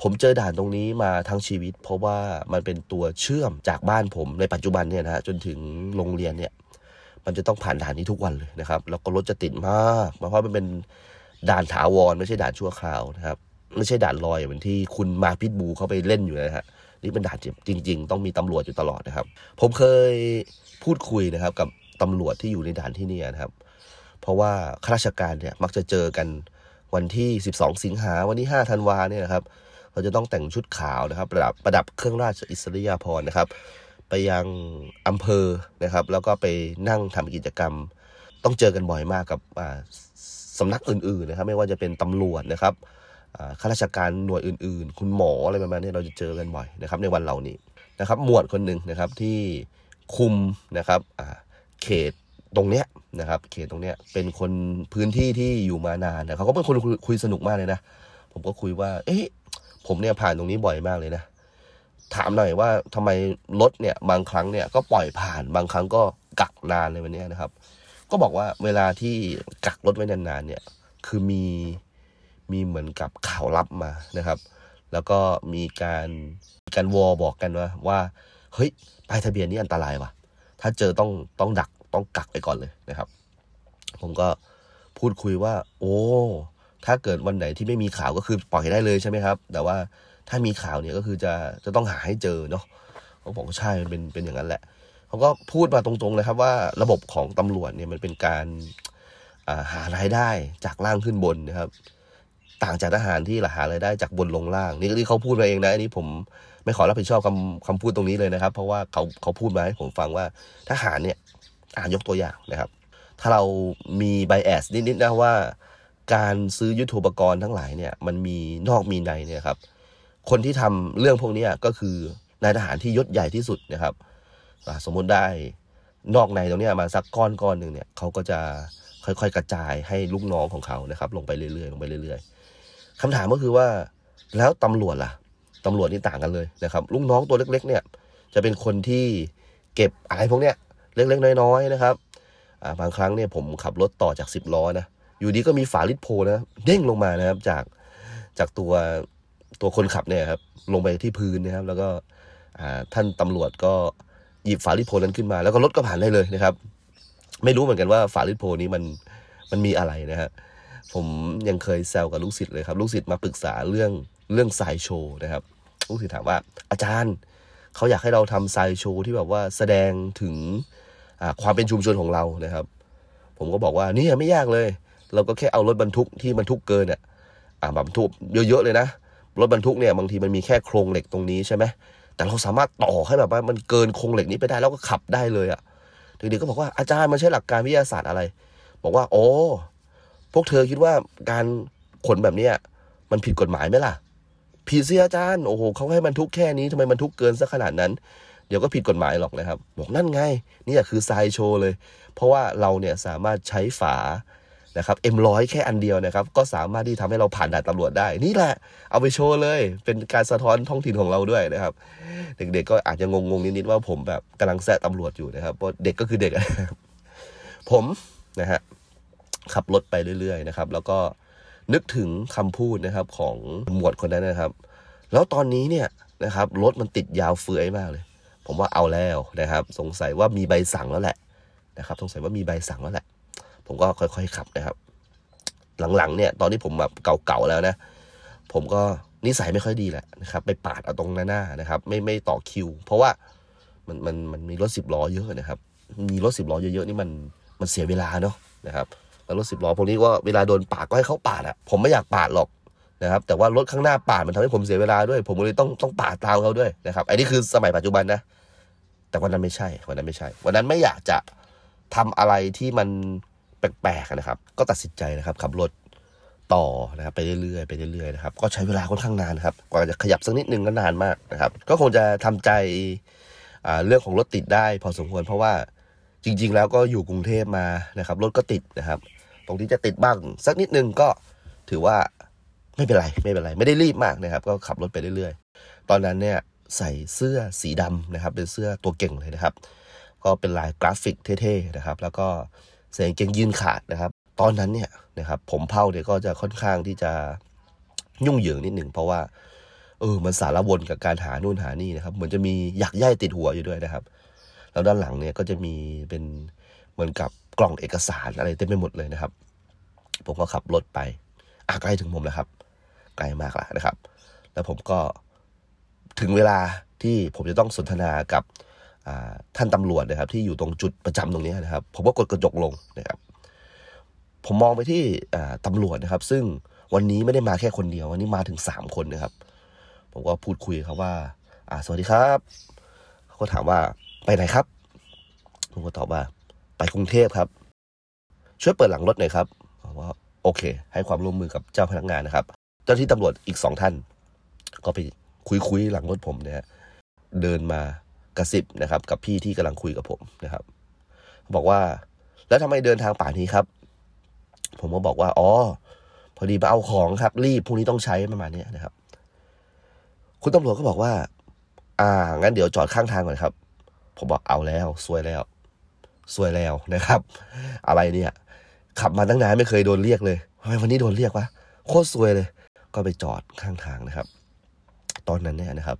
ผมเจอด่านตรงนี้มาทั้งชีวิต เพราะว่ามันเป็นตัวเชื่อมจากบ้านผมในปัจจุบันเนี่ยนะฮะจนถึงโรงเรียนเนี่ย มันจะต้องผ่านด่านนี้ทุกวันเลยนะครับ แล้วก็รถจะติดมากเพราะมันเป็นด่านถาวรไม่ใช่ด่านชั่วคราวนะครับไม่ใช่ด่านลอยเหมือนที่คุณมาพิทบูเขาไปเล่นอยู่นะฮะนี่เป็นด่านจริง ๆ ต้องมีตำรวจอยู่ตลอดนะครับ ผมเคยพูดคุยนะครับ กับตำรวจที่อยู่ในด่านที่นี่นะครับ เพราะว่าข้าราชการเนี่ยมักจะเจอกันวันที่ 12 สิงหาวันที่5ธันวาเนี่ยนะครับเราจะต้องแต่งชุดขาวนะครับ ประดับประดับเครื่องราชอิสริยาภรณ์นะครับ ไปยังอำเภอนะครับ แล้วก็ไปนั่งทำกิจกรรม ต้องเจอกันบ่อยมากกับสำนักอื่นๆนะครับ ไม่ว่าจะเป็นตำรวจนะครับข้าราชการหน่วยอื่น ๆ คุณหมออะไรประมาณนี้เราจะเจอกันบ่อยนะครับ ในวันเหล่านี้นะครับ หมวดคนหนึ่งนะครับที่คุมนะครับเขตตรงเนี้ย นะครับ เขตตรงเนี้ยเป็นคนพื้นที่ที่อยู่มานานนะเขาก็เป็นคนคุยสนุกมากเลยนะผมก็คุยว่า เอ๊ะผมเนี่ยผ่านตรงนี้บ่อยมากเลยนะถามหน่อยว่าทำไมรถเนี่ยบางครั้งเนี่ยก็ปล่อยผ่านบางครั้งก็กักนานเลยวันนี้นะครับ ก็บอกว่าเวลาที่กักรถไว้นานๆเนี่ย คือมีมีเหมือนกับข่าวลับมานะครับ แล้วก็มีการการวอบอกกันว่าว่าเฮ้ยป้ายทะเบียนนี้อันตรายว่ะ ถ้าเจอต้องต้องดัก ต้องกักไปก่อนเลยนะครับ ผมก็พูดคุยว่า โอ้ ถ้าเกิดวันไหนที่ไม่มีข่าวก็คือปล่อยได้เลยใช่ไหมครับ แต่ว่าถ้ามีข่าวเนี่ยก็คือจะจะต้องหาให้เจอเนาะเขาบอกใช่มันเป็นเป็นอย่างนั้นแหละเขาก็พูดมาตรงๆเลยครับว่าระบบของตำรวจเนี่ยมันเป็นการหารายได้จากล่างขึ้นบนนะครับ ต่างจากทหารที่หารายได้จากบนลงล่าง นี่ที่เขาพูดมาเองนะอันนี้ผมไม่ขอรับผิดชอบคำคำพูดตรงนี้เลยนะครับ เพราะว่าเขาเขาพูดมาให้ผมฟังว่าทหารเนี่ย ยกตัวอย่างนะครับ ถ้าเรามีไบแอสนิดๆนะว่า การซื้อยุทธปกรณ์ทั้งหลายเนี่ยมันมีนอกมีในเนี่ยครับ คนที่ทำเรื่องพวกนี้ก็คือนายทหารที่ยศใหญ่ที่สุดนะครับสมมติได้นอกในตรงนี้มาสักก้อนก้อนหนึ่งเนี่ยเขาก็จะค่อยๆ กระจายให้ลูกน้องของเขานะครับ ลงไปเรื่อยๆลงไปเรื่อยๆคำถามก็คือว่าแล้วตำรวจล่ะตำรวจนี่ต่างกันเลยนะครับ ลูกน้องตัวเล็ก ๆ เนี่ย จะเป็นคนที่เก็บอะไรพวกเนี้ย เล็กๆน้อยๆนะครับบางครั้งเนี่ยผมขับรถต่อจากสิบล้อนะ อยู่ดีก็มีฝาลิดโพนะเด้งลงมานะครับจากจากตัวตัวคนขับเนี่ยครับลงไปที่พื้นนะครับ แล้วก็ท่านตำรวจก็หยิบฝาลิดโพนั้นขึ้นมา แล้วก็รถก็ผ่านได้เลยนะครับ ไม่รู้เหมือนกันว่าฝาลิดโพนี้มันมันมีอะไรนะฮะผมยังเคยแซวกับลูกศิษย์เลยครับ ลูกศิษย์มาปรึกษาเรื่องเรื่องไซโชว์นะครับ ลูกศิษย์ถามว่าอาจารย์เขาอยากให้เราทำไซโชว์ที่แบบว่าแสดงถึง ความเป็นชุมชนของเรานะครับ ผมก็บอกว่านี่ไม่ยากเลย เราก็แค่เอารถบรรทุกที่บรรทุกเกินอะอ่าบรรทุกเยอะๆเลยนะรถบรรทุกเนี่ยบางทีมันมีแค่โครงเหล็กตรงนี้ใช่ไหมแต่เราสามารถต่อให้แบบว่ามันเกินโครงเหล็กนี้ไปได้แล้วก็ขับได้เลยอะ่ะเด็กๆก็บอกว่าอาจารย์มันใช้หลักการวิทยาศาสตร์อะไร บอกว่าโอ้พวกเธอคิดว่าการขนแบบเนี้ยมันผิดกฎหมายไหมล่ะผิดสิอาจารย์โอ้โหเขาให้บรรทุกแค่นี้ทำไมบรรทุกเกินซะขนาดนั้น เดี๋ยวก็ผิดกฎหมายหรอกนะครับ บอกนั่นไงนี่คือไซโชเลย เพราะว่าเราเนี่ยสามารถใช้ฝานะครับเอ็มร้อยแค่อันเดียวนะครับ ก็สามารถที่ทำให้เราผ่านด่านตำรวจได้ นี่แหละ เอาไปโชว์เลย เป็นการสะท้อนท้องถิ่นของเราด้วยนะครับ เด็กๆก็อาจจะงงๆนิดๆว่าผมแบบกำลังแซะตำรวจอยู่นะครับเพราะเด็กก็คือเด็กผมนะฮะขับรถไปเรื่อยๆนะครับ แล้วก็นึกถึงคำพูดนะครับของหมวดคนนั้นนะครับ แล้วตอนนี้เนี่ยนะครับรถมันติดยาวเฟือยมากเลย ผมว่าเอาแล้วนะครับ สงสัยว่ามีใบสั่งแล้วแหละนะครับ สงสัยว่ามีใบสั่งแล้วแหละ ผมก็ค่อยๆขับนะครับ หลังๆเนี่ย ตอนที่ผมแบบเก่าๆแล้วนะ ผมก็นิสัยไม่ค่อยดีแหละนะครับ ไปปาดเอาตรงหน้านะครับ ไม่ไม่ต่อคิว เพราะว่ามันมันมันมีรถสิบล้อเยอะนะครับ มีรถสิบล้อเยอะๆนี่มันมันเสียเวลาเนาะนะครับแล้วรถสิบล้อพวกนี้ก็เวลาโดนปาดก็ให้เขาปาดอะผมไม่อยากปาดหรอกนะครับ แต่ว่ารถข้างหน้าปาดมันทำให้ผมเสียเวลาด้วย ผมเลยต้องต้องปาดตามเขาด้วยนะครับไอันนี้คือสมัยปัจจุบันนะ แต่วันนั้นไม่ใช่ วันนั้นไม่ใช่ วันนั้นไม่อยากจะทำอะไรที่มันแปลกๆนะครับ ก็ตัดสินใจนะครับขับรถต่อนะครับไปเรื่อยๆไปเรื่อยๆนะครับก็ใช้เวลาค่อนข้างนานครับกว่าจะขยับสักนิดนึงก็นานมากนะครับ ก็คงจะทำใจเรื่องของรถติดได้พอสมควรเพราะว่าจริง ๆ แล้วก็อยู่กรุงเทพมานะครับรถก็ติดนะครับ ตรงที่จะติดบ้างสักนิดนึงก็ถือว่าไม่เป็นไรไม่เป็นไร ไม่ได้รีบมากนะครับ ก็ขับรถไปเรื่อยๆ ตอนนั้นเนี่ย ใส่เสื้อสีดำนะครับ เป็นเสื้อตัวเก่งเลยนะครับ ก็เป็นลายกราฟิกเท่ๆนะครับ แล้วก็เสียงเกงยืนขาดนะครับ ตอนนั้นเนี่ยนะครับ ผมเผาเนี่ยก็จะค่อนข้างที่จะยุ่งเหยิงนิดหนึ่งเพราะว่าเออมันสารวนกับการหานู่นหานี่นะครับ เหมือนจะมีหยักย่ายติดหัวอยู่ด้วยนะครับ แล้วด้านหลังเนี่ยก็จะมีเป็นเหมือนกับกล่องเอกสารอะไรเต็มไปหมดเลยนะครับ ผมก็ขับรถไปอะใกล้ถึงผมแล้วครับ ไกลมากแล้วนะครับ แล้วผมก็ ถึงเวลาที่ผมจะต้องสนทนากับท่านตำรวจนะครับ ที่อยู่ตรงจุดประจำตรงนี้นะครับ ผมก็กดกระจกลงนะครับ ผมมองไปที่ตำรวจนะครับ ซึ่งวันนี้ไม่ได้มาแค่คนเดียว วันนี้มาถึงสามคนนะครับ ผมก็พูดคุยครับว่า อ่า สวัสดีครับเขาก็ถามว่าไปไหนครับ ผมก็ตอบว่า ไปกรุงเทพครับ ช่วยเปิดหลังรถหน่อยครับผมว่าโอเค ให้ความร่วมมือกับเจ้าพนักงานนะครับ เจ้าที่ตำรวจอีกสองท่าน ก็ไป คุยคุยหลังรถผมเนี่ยเดินมากระซิบนะครับ กับพี่ที่กำลังคุยกับผมนะครับ บอกว่า แล้วทำไมเดินทางป่านี้ครับ ผมก็บอกว่าอ๋อพอดีมาเอาของครับ รีบพรุ่งนี้ต้องใช้ประมาณนี้นะครับ คุณตำรวจก็บอกว่า อ่า งั้นเดี๋ยวจอดข้างทางก่อนครับ ผมบอกเอาแล้วซวยแล้วซวยแล้วนะครับ อะไรเนี่ย ขับมาตั้งนานไม่เคยโดนเรียกเลยทำไมวันนี้โดนเรียกวะโคตรซวยเลย ก็ไปจอดข้างทางนะครับ ตอนนั้นเนี่ยนะครับ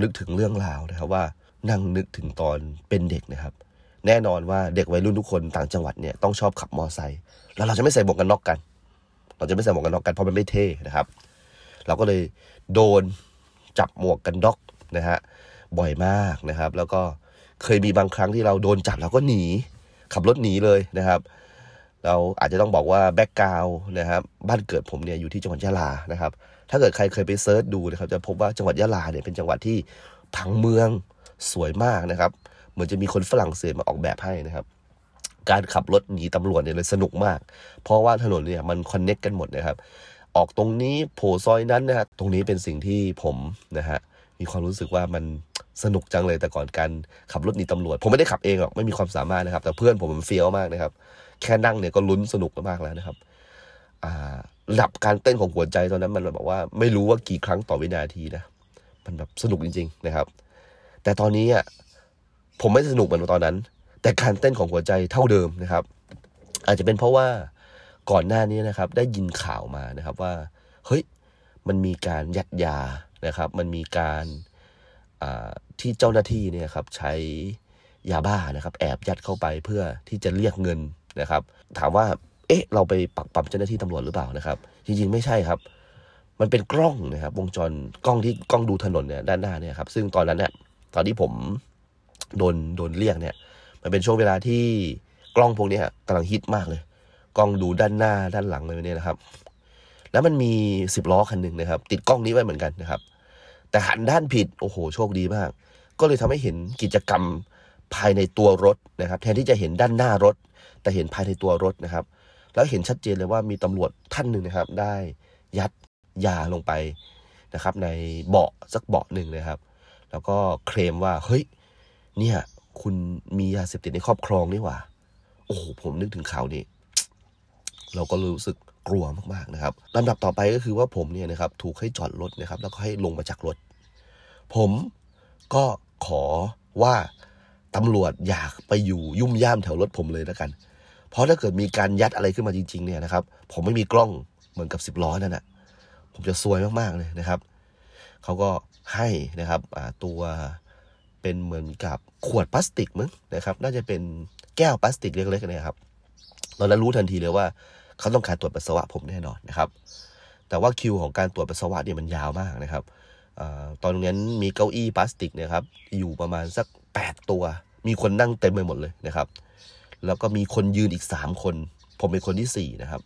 นึกถึงเรื่องราวนะครับว่านั่งนึกถึงตอนเป็นเด็กนะครับ แน่นอนว่าเด็กวัยรุ่นทุกคนต่างจังหวัดเนี่ยต้องชอบขับมอไซค์แล้วเราจะไม่ใส่หมวกกันน็อกกัน เราจะไม่ใส่หมวกกันน็อกกันเพราะมันไม่เท่นะครับ เราก็เลยโดนจับหมวกกันน็อกนะฮะบ่อยมากนะครับ แล้วก็เคยมีบางครั้งที่เราโดนจับเราก็หนี ขับรถหนีเลยนะครับ เราอาจจะต้องบอกว่า background นะครับบ้านเกิดผมเนี่ยอยู่ที่จังหวัดยะลานะครับ ถ้าเกิดใครเคยไป search ดูนะครับ จะพบว่าจังหวัดยะลาเนี่ยเป็นจังหวัดที่ผังเมืองสวยมากนะครับ เหมือนจะมีคนฝรั่งเศสมาออกแบบให้นะครับ การขับรถหนีตำรวจเนี่ยเลยสนุกมาก เพราะว่าถนนเนี่ยมันคอนเน็กกันหมดนะครับ ออกตรงนี้โผล่ซอยนั้นนะฮะตรงนี้เป็นสิ่งที่ผมนะฮะมีความรู้สึกว่ามันสนุกจังเลยแต่ก่อนการขับรถหนีตำรวจ ผมไม่ได้ขับเองหรอกไม่มีความสามารถนะครับ แต่เพื่อนผมมันเฟี้ยวมากนะครับ แค่นั่งเนี่ยก็ลุ้นสนุกมากแล้วนะครับ อ่า หลับการเต้นของหัวใจตอนนั้นมันแบบว่า ไม่รู้ว่ากี่ครั้งต่อวินาทีนะ มันแบบสนุกจริง ๆ นะครับ แต่ตอนนี้อะผมไม่สนุกเหมือนตอนนั้น แต่การเต้นของหัวใจเท่าเดิมนะครับ อาจจะเป็นเพราะว่าก่อนหน้านี้นะครับ ได้ยินข่าวมานะครับว่า เฮ้ยมันมีการยัดยานะครับ มันมีการที่เจ้าหน้าที่เนี่ยครับใช้ยาบ้านะครับ แอบยัดเข้าไปเพื่อที่จะเรียกเงินนะครับ ถามว่า เอ๊ะ เราไปปักปั๊มเจ้าหน้าที่ตำรวจหรือเปล่านะครับ จริงๆไม่ใช่ครับ มันเป็นกล้องนะครับ วงจรกล้องที่กล้องดูถนนเนี่ยด้านหน้าเนี่ยครับ ซึ่งตอนนั้นเนี่ยตอนที่ผมโดนโดนเรียกเนี่ย มันเป็นช่วงเวลาที่กล้องพวกนี้กำลังฮิตมากเลย กล้องดูด้านหน้าด้านหลังเลยเนี่ยนะครับ แล้วมันมีสิบล้อคันหนึ่งนะครับ ติดกล้องนี้ไว้เหมือนกันนะครับ แต่หันด้านผิดโอ้โหโชคดีมาก ก็เลยทำให้เห็นกิจกรรมภายในตัวรถนะครับ แทนที่จะเห็นด้านหน้ารถ แต่เห็นภายในตัวรถนะครับ แล้วเห็นชัดเจนเลยว่ามีตำรวจท่านหนึ่งนะครับ ได้ยัดยาลงไปนะครับ ในเบาะสักเบาะหนึ่งนะครับ แล้วก็เคลมว่าเฮ้ยเนี่ย คุณมียาเสพติดในครอบครองนี่หว่า โอ้โหผมนึกถึงข่าวนี้เราก็รู้สึกกลัวมากๆนะครับลำดับต่อไปก็คือว่าผมเนี่ยนะครับ ถูกให้จอดรถนะครับ แล้วก็ให้ลงมาจากรถ ผมก็ขอว่าตำรวจอยากไปอยู่ยุ่มย่ามแถวรถผมเลยแล้วกัน เพราะถ้าเกิดมีการยัดอะไรขึ้นมาจริง ๆ เนี่ยนะครับ ผมไม่มีกล้องเหมือนกับสิบล้อนั่นแหะผมจะซวยมากๆเลยนะครับ เขาก็ให้นะครับตัวเป็นเหมือนกับขวดพลาสติกมั้งนะครับ น่าจะเป็นแก้วพลาสติกเล็กๆนะครับตอนนั้นรู้ทันทีเลยว่า เขาต้องการตรวจปัสสาวะผมแน่นอนนะครับ แต่ว่าคิวของการตรวจปัสสาวะเนี่ยมันยาวมากนะครับอตอนนั้นมีเก้าอี้พลาสติกนะครับ อยู่ประมาณสักแปดตัว มีคนนั่งเต็มไปหมดเลยนะครับ แล้วก็มีคนยืนอีกสามคน ผมเป็นคนที่สี่นะครับ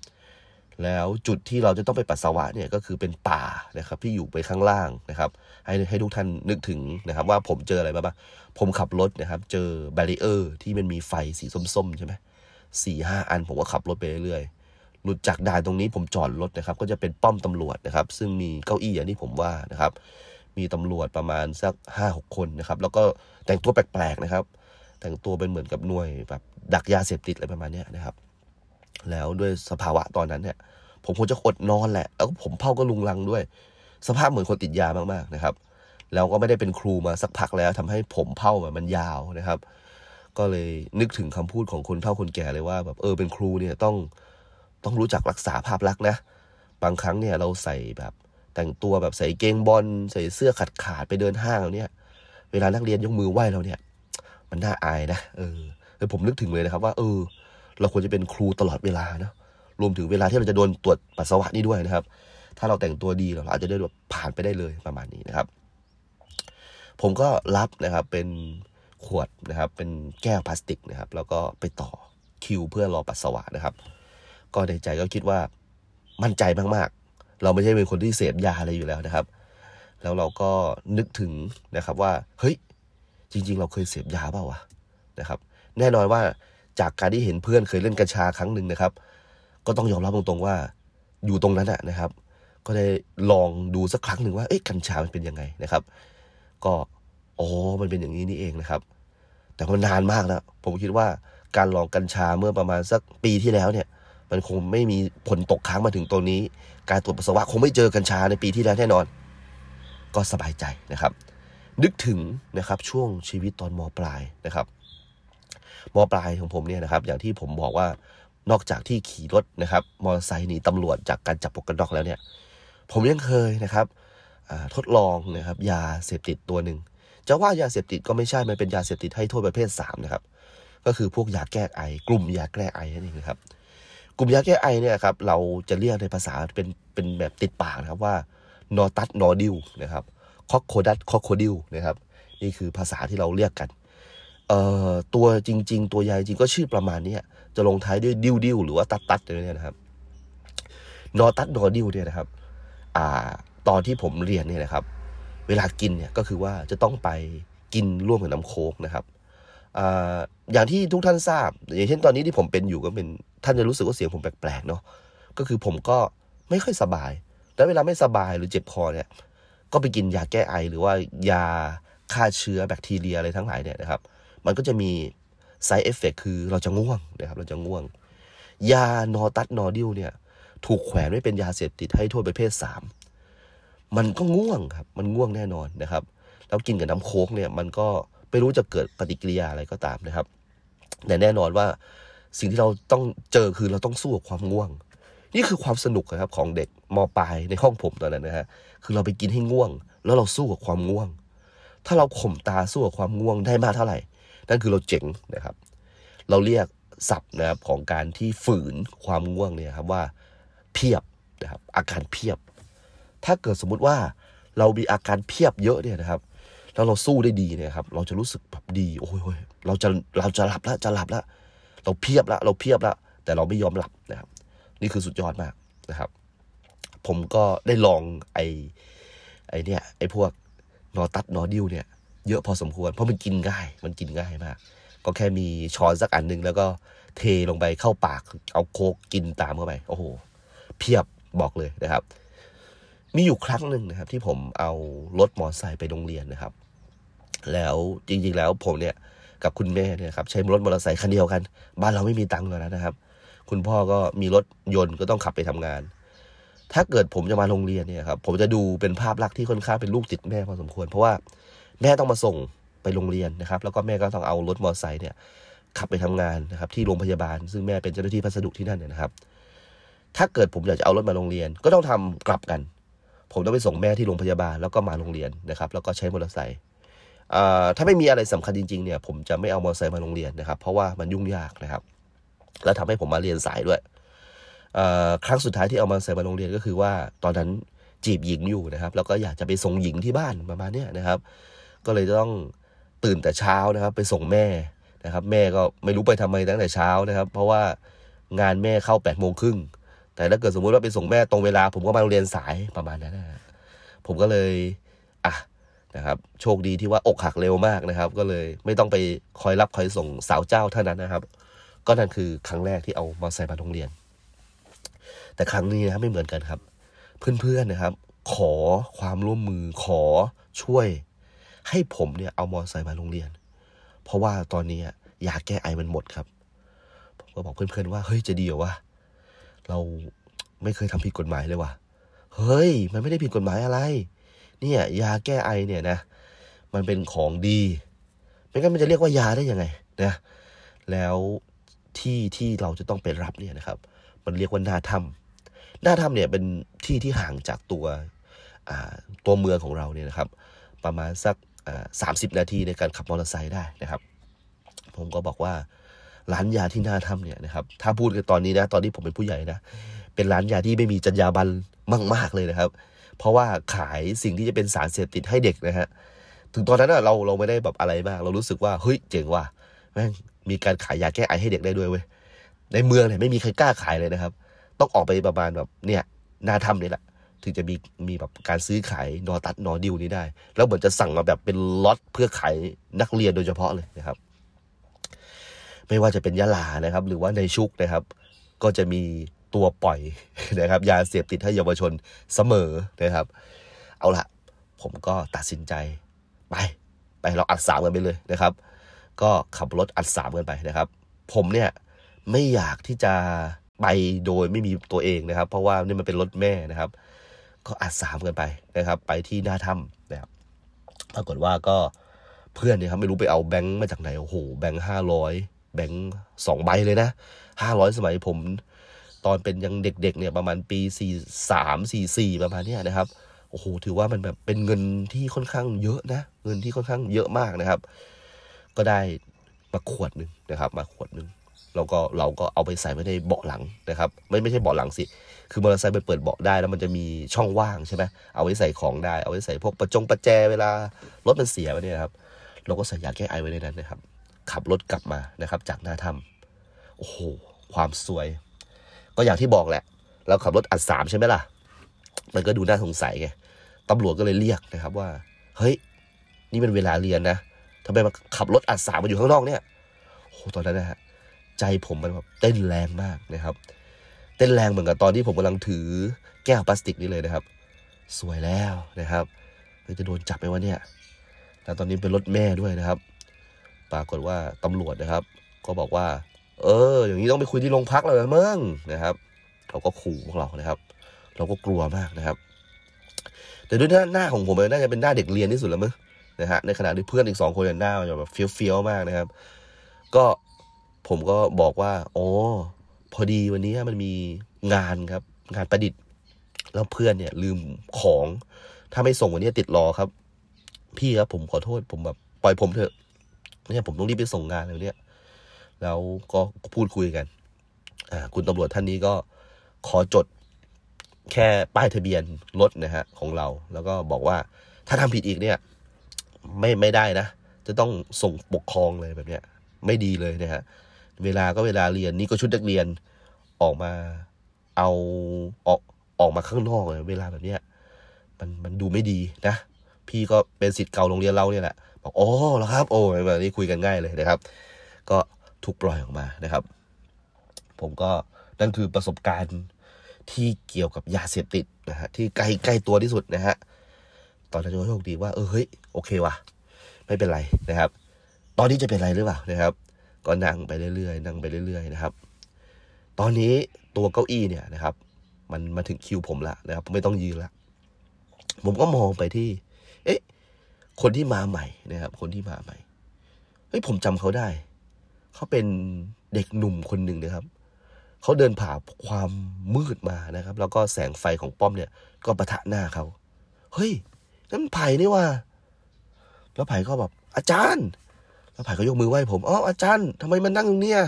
แล้วจุดที่เราจะต้องไปปัสสาวะเนี่ยก็คือเป็นป่านะครับที่อยู่ไปข้างล่างนะครับ ให้ให้ทุกท่านนึกถึงนะครับ ว่าผมเจออะไรบ้างผมขับรถนะครับ เจอแบรีเออร์ที่มันมีไฟสีส้มๆใช่ไหมสี่ห้าอันผมก็ขับรถไปเรื่อยๆหลุดจากด่านตรงนี้ผมจอดรถนะครับ ก็จะเป็นป้อมตำรวจนะครับ ซึ่งมีเก้าอี้อย่างที่ผมว่านะครับ มีตำรวจประมาณสักห้าหกคนนะครับ แล้วก็แต่งตัวแปลกๆนะครับ แต่งตัวเป็นเหมือนกับหน่วยแบบดักยาเสพติดอะไรประมาณนี้นะครับ แล้วด้วยสภาวะตอนนั้นเนี่ย ผมคงจะอดนอนแหละ แล้วผมเผาก็ลุงลังด้วย สภาพเหมือนคนติดยามากๆนะครับ แล้วก็ไม่ได้เป็นครูมาสักพักแล้วทำให้ผมเผามันยาวนะครับ ก็เลยนึกถึงคำพูดของคนเฒ่าคนแก่เลยว่าแบบเออเป็นครูเนี่ยต้องต้องรู้จักรักษาภาพลักษณ์นะ บางครั้งเนี่ยเราใส่แบบแต่งตัวแบบใส่เกงบอลใส่เสื้อขาดขาดไปเดินห้างเราเนี่ย เวลานักเรียนยกมือไหว้เราเนี่ย มันน่าอายนะเออแต่ผมนึกถึงเลยนะครับ ว่าเออ เราควรจะเป็นครูตลอดเวลานะรวมถึงเวลาที่เราจะโดนตรวจปัสสาวะนี่ด้วยนะครับ ถ้าเราแต่งตัวดีเราอาจจะได้แบบผ่านไปได้เลยประมาณนี้นะครับ ผมก็รับนะครับเป็นขวดนะครับ เป็นแก้วพลาสติกนะครับ แล้วก็ไปต่อคิวเพื่อรอปัสสาวะนะครับ ก็ในใจก็คิดว่ามั่นใจมากๆ เราไม่ใช่เป็นคนที่เสพยาอะไรอยู่แล้วนะครับ แล้วเราก็นึกถึงนะครับว่า เฮ้ย จริง ๆ เราเคยเสพยาเปล่าวะนะครับ แน่นอนว่าจากการที่เห็นเพื่อนเคยเล่นกัญชาครั้งหนึ่งนะครับ ก็ต้องยอมรับตรงๆว่าอยู่ตรงนั้นนะครับ ก็ได้ลองดูสักครั้งหนึ่งว่าเอ๊ะกัญชามันเป็นยังไงนะครับ ก็อ๋อมันเป็นอย่างนี้นี่เองนะครับ แต่มันนานมากแล้วผมคิดว่าการลองกัญชาเมื่อประมาณสักปีที่แล้วเนี่ย มันคงไม่มีผลตกค้างมาถึงตัวนี้ การตรวจปัสสาวะคงไม่เจอกัญชาในปีที่แล้วแน่นอน ก็สบายใจนะครับ นึกถึงนะครับช่วงชีวิตตอนมปลายนะครับมปลายของผมเนี่ยนะครับอย่างที่ผมบอกว่านอกจากที่ขี่รถนะครับมอเตอร์ไซค์หนีตำรวจจากการจับปกกันดอกแล้วเนี่ย ผมยังเคยนะครับทดลองนะครับยาเสพติดตัวหนึ่งจะว่ายาเสพติดก็ไม่ใช่ มันเป็นยาเสพติดให้โทษประเภทสามนะครับก็คือพวกยาแก้ไอกลุ่มยาแก้ไอนั่นเองนะครับ กลุ่มยาแก้ไอเนี่ยครับเราจะเรียกในภาษาเป็นเป็นแบบติดปากนะครับว่านอตัสนอดิวนะครับ คอกโคดัตคอกโคดิวนะครับ นี่คือภาษาที่เราเรียกกันเอ่อตัวจริง ๆ ตัวยาจริงก็ชื่อประมาณนี้จะลงท้ายด้วยดิวดิวหรือว่าตัดตัดเนี่ยนะครับ นอตัดนอดิวเนี่ยนะครับอ่าตอนที่ผมเรียนเนี่ยนะครับ เวลากินเนี่ยก็คือว่าจะต้องไปกินร่วมกับน้ำโค้กนะครับอ่าอย่างที่ทุกท่านทราบ อย่างเช่นตอนนี้ที่ผมเป็นอยู่ก็เป็นท่านจะรู้สึกว่าเสียงผมแปลกๆเนาะก็คือผมก็ไม่ค่อยสบาย แล้วเวลาไม่สบายหรือเจ็บคอเนี่ย ก็ไปกินยาแก้ไอ หรือว่ายาฆ่าเชื้อแบคทีเรียอะไรทั้งหลายเนี่ยนะครับ มันก็จะมี side effect คือเราจะง่วงนะครับ เราจะง่วง ยานอตัสนอดิวเนี่ย ถูกแขวนไว้เป็นยาเสพติดให้โทษประเภทสามมันก็ง่วงครับ มันง่วงแน่นอนนะครับ แล้วกินกับน้ำโค้กเนี่ย มันก็ไม่รู้จะเกิดปฏิกิริยาอะไรก็ตามนะครับ แต่แน่นอนว่าสิ่งที่เราต้องเจอคือเราต้องสู้กับความง่วง นี่คือความสนุกครับของเด็กมปลายในห้องผมตอนนั้นนะฮะ คือเราไปกินให้ง่วง แล้วเราสู้กับความง่วง ถ้าเราข่มตาสู้กับความง่วงได้มากเท่าไหร่ นั่นคือเราเจ๋งนะครับ เราเรียกศัพท์นะครับของการที่ฝืนความง่วงเนี่ยครับว่าเพียบนะครับอาการเพียบ ถ้าเกิดสมมุติว่าเรามีอาการเพียบเยอะเนี่ยนะครับ แล้วเราสู้ได้ดีเนี่ยครับ เราจะรู้สึกแบบดีโอ้ยเราจะเราจะหลับแล้วจะหลับแล้วเราเพียบแล้วเราเพียบแล้วแต่เราไม่ยอมหลับนะครับ นี่คือสุดยอดมากนะครับ ผมก็ได้ลองไอ้ไอเนี่ยไอ้พวกนอตัดนอดิวเนี่ยเยอะพอสมควร เพราะมันกินง่าย มันกินง่ายมาก ก็แค่มีช้อนสักอันหนึ่งแล้วก็เทลงไปเข้าปากเอาโคกกินตามเข้าไป โอ้โห เพียบบอกเลยนะครับ มีอยู่ครั้งหนึ่งนะครับ ที่ผมเอารถมอเตอร์ไซค์ไปโรงเรียนนะครับ แล้วจริง ๆ แล้วผมเนี่ยกับคุณแม่เนี่ยครับใช้รถมอเตอร์ไซค์คันเดียวกัน บ้านเราไม่มีตังค์แล้วนะครับ คุณพ่อก็มีรถยนต์ก็ต้องขับไปทำงาน ถ้าเกิดผมจะมาโรงเรียนเนี่ยครับผมจะดูเป็นภาพลักษณ์ที่ค่อนข้างเป็นลูกติดแม่พอสมควร เพราะว่าแม่ต้องมาส่งไปโรงเรียนนะครับ แล้วก็แม่ก็ต้องเอารถมอเตอร์ไซค์เนี่ยขับไปทำงานนะครับ ที่โรงพยาบาล ซึ่งแม่เป็นเจ้าหน้าที่พัสดุที่นั่นนนะครับ ถ้าเกิดผมอยากจะเอารถมาโรงเรียน ก็ต้องทำกลับกัน ผมต้องไปส่งแม่ที่โรงพยาบาลแล้วก็มาโรงเรียนนะครับ แล้วก็ใช้มอเตอร์ไซค์ถ้าไม่มีอะไรสำคัญจริงๆเนี่ยผมจะไม่เอามอเตอร์ไซค์มาโรงเรียนนะครับ เพราะว่ามันยุ่งยากนะครับ แล้วทำให้ผมมาเรียนสายด้วย ครั้งสุดท้ายที่เอามาใส่มาโรงเรียนก็คือว่าตอนนั้นจีบหญิงอยู่นะครับแล้วก็อยากจะไปส่งหญิงที่บ้านประมาณเนี้ยนะครับ ก็เลยต้องตื่นแต่เช้านะครับ ไปส่งแม่นะครับ แม่ก็ไม่รู้ไปทำไมตั้งแต่เช้านะครับ เพราะว่างานแม่เข้าแปดโมงครึ่งแต่ถ้าเกิดสมมุติว่าไปส่งแม่ตรงเวลา ผมก็มาโรงเรียนสายประมาณนั้นนะผมก็เลยอะนะครับ โชคดีที่ว่าอกหักเร็วมากนะครับ ก็เลยไม่ต้องไปคอยรับคอยส่งสาวเจ้าเท่านั้นนะครับ ก็นั่นคือครั้งแรกที่เอามาใส่มาโรงเรียน แต่ครั้งนี้นะไม่เหมือนกันครับ เพื่อนๆนะครับ ขอความร่วมมือขอช่วย ให้ผมเนี่ยเอามอเตอร์ไซค์มาโรงเรียน เพราะว่าตอนนี้ยาแก้ไอมันหมดครับ ผมก็บอกเพื่อนๆว่าเฮ้ยจะดีเหรอวะเราไม่เคยทำผิดกฎหมายเลยว่ะเฮ้ย มันไม่ได้ผิดกฎหมายอะไร เนี่ยยาแก้ไอเนี่ยนะ มันเป็นของดีไม่งั้นมันจะเรียกว่ายาได้ยังไงนะแล้วที่ที่เราจะต้องไปรับเนี่ยนะครับ มันเรียกว่าหน้าถ้ำ หน้าถ้ำเนี่ยเป็นที่ที่ห่างจากตัวตัวเมืองของเราเนี่ยนะครับ ประมาณสักสามสิบนาทีในการขับมอเตอร์ไซค์ได้นะครับ ผมก็บอกว่าร้านยาที่หน้าถ้ำเนี่ยนะครับ ถ้าพูดกันตอนนี้นะ ตอนนี้ผมเป็นผู้ใหญ่นะ เป็นร้านยาที่ไม่มีจรรยาบรรณมาก ๆ เลยนะครับ เพราะว่าขายสิ่งที่จะเป็นสารเสพติดให้เด็กนะฮะ ถึงตอนนั้นเราเราไม่ได้แบบอะไรมาก เรารู้สึกว่าเฮ้ยเจ๋งว่ะ แม่งมีการขายยาแก้ไอให้เด็กได้ด้วยเว้ย ในเมืองเนี่ยไม่มีใครกล้าขายเลยนะครับ ต้องออกไปประมาณแบบเนี่ยหน้าถ้ำนี่แหละ ถึงจะมีมีแบบการซื้อขายนอตัดนอดิวนี้ได้ แล้วเหมือนจะสั่งมาแบบเป็นล็อตเพื่อขายนักเรียนโดยเฉพาะเลยนะครับ ไม่ว่าจะเป็นยะลานะครับ หรือว่าในชุกนะครับ ก็จะมีตัวปล่อยนะครับ ยาเสพติดให้เยาวชนเสมอนะครับ เอาละผมก็ตัดสินใจไปไปเราอัดสามกันไปเลยนะครับ ก็ขับรถอัดสามกันไปนะครับ ผมเนี่ยไม่อยากที่จะ ไปโดยไม่มีตัวเองนะครับ เพราะว่านี่มันเป็นรถแม่นะครับ ก็อัดสามกันไปนะครับ ไปที่หน้าถ้ำนะครับปรากฏว่าก็เพื่อนเนี่ยครับไม่รู้ไปเอาแบงค์มาจากไหนโอ้โหแบงค์ห้าร้อยแบงค์สองใบเลยนะห้าร้อยสมัยผม ตอนเป็นยังเด็ก ๆ เนี่ยประมาณปีสี่สามสี่สี่ประมาณเนี้ยนะครับโอ้โหถือว่ามันแบบเป็นเงินที่ค่อนข้างเยอะนะ เงินที่ค่อนข้างเยอะมากนะครับ ก็ได้มาขวดหนึ่งนะครับ มาขวดหนึ่ง เราก็เราก็เอาไปใส่ไว้ในเบาะหลังนะครับ ไม่ไม่ใช่เบาะหลังสิ คือมอเตอร์ไซค์ไปเปิดเบาะได้แล้วมันจะมีช่องว่างใช่ไหมเอาไว้ใส่ของได้ เอาไว้ใส่พวกประจงประแจเวลารถมันเสียไปเนี่ยครับ เราก็ใส่ยาแก้ไอไว้ในนั้นนะครับ ขับรถกลับมานะครับ จากหน้าถ้ำโอ้โห ความสวย ก็อย่างที่บอกแหละ เราขับรถอัดสามใช่ไหมล่ะ มันก็ดูน่าสงสัยไงตำรวจก็เลยเรียกนะครับว่า เฮ้ย นี่เป็นเวลาเรียนนะทำไมมาขับรถอัดสามมาอยู่ข้างนอกเนี่ยโอ้ตอนนั้นนะฮะ ใจผมมันแบบเต้นแรงมากนะครับ เต้นแรงเหมือนกับตอนที่ผมกำลังถือแก้วพลาสติกนี่เลยนะครับ สวยแล้วนะครับจะโดนจับไหมวะเนี่ยแต่ตอนนี้เป็นรถแม่ด้วยนะครับ ปรากฏว่าตำรวจนะครับ ก็บอกว่า เออ อย่างนี้ต้องไปคุยที่โรงพักเลยมึงนะครับเขาก็ขู่พวกเรานะครับ เราก็กลัวมากนะครับ แต่ด้วยหน้าหน้าของผมน่าจะเป็นหน้าเด็กเรียนที่สุดแล้วมั้งนะฮะในขณะที่เพื่อนอีกสองคนหน้าแบบเฟี้ยวเฟี้ยวมากนะครับ ก็ ผมก็บอกว่าอ๋อพอดีวันนี้มันมีงานครับ งานประดิษฐ์ แล้วเพื่อนเนี่ย ลืมของ ถ้าไม่ส่งวันนี้ติดรอครับ พี่ครับผมขอโทษ ผมแบบปล่อยผมเถอะเนี่ยผมต้องรีบไปส่งงานเลยเนี่ย แล้วก็พูดคุยกัน อ่า คุณตำรวจท่านนี้ก็ขอจดแค่ป้ายทะเบียนรถนะฮะ ของเรา แล้วก็บอกว่าถ้าทำผิดอีกเนี่ย ไม่ไม่ได้นะ จะต้องส่งปกครองเลยแบบเนี้ย ไม่ดีเลยนะฮะ เวลาก็เวลาเรียนนี่ก็ชุดนักเรียนออกมาเอาออกออกมาข้างนอกเลยเวลาแบบเนี้ยมันมันดูไม่ดีนะ พี่ก็เป็นสิทธิ์เก่าโรงเรียนเราเนี่ยแหละบอกโอ้แล้วครับ โอ้แบบนี้คุยกันง่ายเลยนะครับ ก็ถูกปล่อยออกมานะครับ ผมก็นั่นคือประสบการณ์ที่เกี่ยวกับยาเสพติดนะฮะที่ใกล้ใกล้ตัวที่สุดนะฮะตอนนั้นก็โชคดีว่าเออเฮ้ยโอเคว่ะ ไม่เป็นไรนะครับ ตอนนี้จะเป็นไรหรือเปล่านะครับ ก็นั่งไปเรื่อยๆนั่งไปเรื่อยๆนะครับ ตอนนี้ตัวเก้าอี้เนี่ยนะครับ มันมาถึงคิวผมละนะครับผมไม่ต้องยืนละผมก็มองไปที่ เอ๊ะ คนที่มาใหม่นะครับ คนที่มาใหม่เฮ้ยผมจำเขาได้ เขาเป็นเด็กหนุ่มคนหนึ่งนะครับเขาเดินผ่าความมืดมานะครับ แล้วก็แสงไฟของป้อมเนี่ย ก็ประทะหน้าเขาเฮ้ยนั่นไผ่นี่ว่า แล้วไผ่ก็แบบอาจารย์ แล้วไผ่ก็ยกมือไหว้ผมอ๋ออาจารย์ทำไมมันนั่งตรงเนี้ย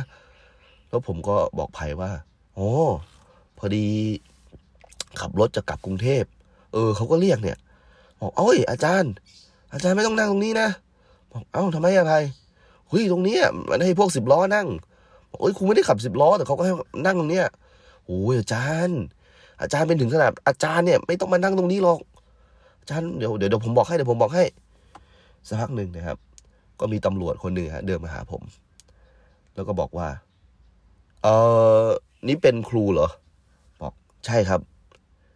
แล้วผมก็บอกไผ่ว่าอ๋อพอดีขับรถจะกลับกรุงเทพ เออเขาก็เรียกเนี่ย บอกเอ้ย อาจารย์ อาจารย์ไม่ต้องนั่งตรงนี้นะ บอกเอ้าทำไมอะไผ่เฮ้ยตรงเนี้ยมันให้พวกสิบล้อนั่งบอกเอ้ยครูไม่ได้ขับสิบล้อแต่เขาก็ให้นั่งตรงเนี้ยโอ้ยอาจารย์ อาจารย์เป็นถึงขนาดอาจารย์เนี่ย ไม่ต้องมานั่งตรงนี้หรอกอาจารย์เดี๋ยวเดี๋ยวผมบอกให้เดี๋ยวผมบอกให้สักพักหนึ่งนะครับ ก็มีตำรวจคนหนึ่งฮะเดินมาหาผม แล้วก็บอกว่า เออนี่เป็นครูเหรอ บอกใช่ครับ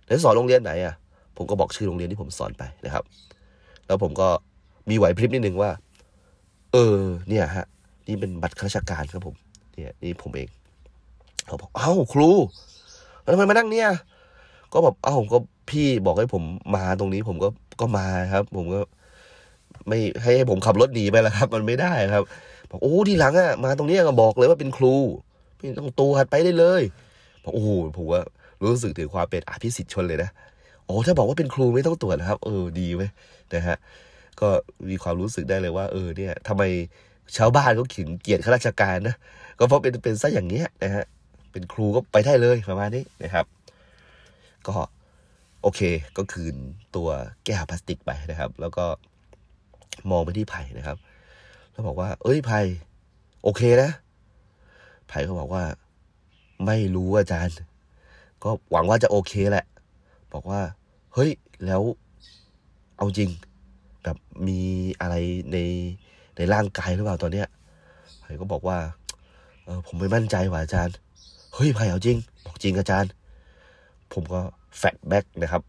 แล้วสอนโรงเรียนไหนอะ ผมก็บอกชื่อโรงเรียนที่ผมสอนไปนะครับ แล้วผมก็มีไหวพริบนิดนึงว่า เออ เนี่ยฮะ นี่เป็นบัตรข้าราชการครับผม เนี่ยนี่ผมเองเขาบอกเอ้าครูแล้วทำไมมานั่งเนี่ย ก็แบบเอ้าก็พี่บอกให้ผมมาตรงนี้ ผมก็ก็มาครับ ผมก็ ไม่ให้ให้ผมขับรถหนีไปแล้วครับ มันไม่ได้ครับบอกโอ้ทีหลังอะมาตรงนี้ก็บอกเลยว่าเป็นครูไม่ต้องตัวหัดไปได้เลยบอกโอ้โหผมว่ารู้สึกถึงความเป็นอภิสิทธิ์ชนเลยนะโอ้ถ้าบอกว่าเป็นครูไม่ต้องตรวจนะครับ เออดีไหมนะฮะก็มีความรู้สึกได้เลยว่า เออเนี่ยทำไมชาวบ้านเขาขิงเกียรติข้าราชการนะก็เพราะเป็นเป็นซะอย่างเงี้ยนะฮะเป็นครูก็ไปได้เลยประมาณนี้นะครับ ก็โอเคก็คืนตัวแก้วพลาสติกไปนะครับ แล้วก็ มองไปที่ไผ่นะครับ แล้วบอกว่า เอ้ยไผ่โอเคนะไผ่ก็บอกว่า ไม่รู้อาจารย์ ก็หวังว่าจะโอเคแหละ บอกว่า เฮ้ย แล้วเอาจริง แบบมีอะไรในในร่างกายหรือเปล่าตอนเนี้ยไผ่ก็บอกว่า เออผมไม่มั่นใจว่ะอาจารย์ เฮ้ยไผ่เอาจริง บอกจริงอาจารย์ ผมก็แฟลชแบ็กนะครับ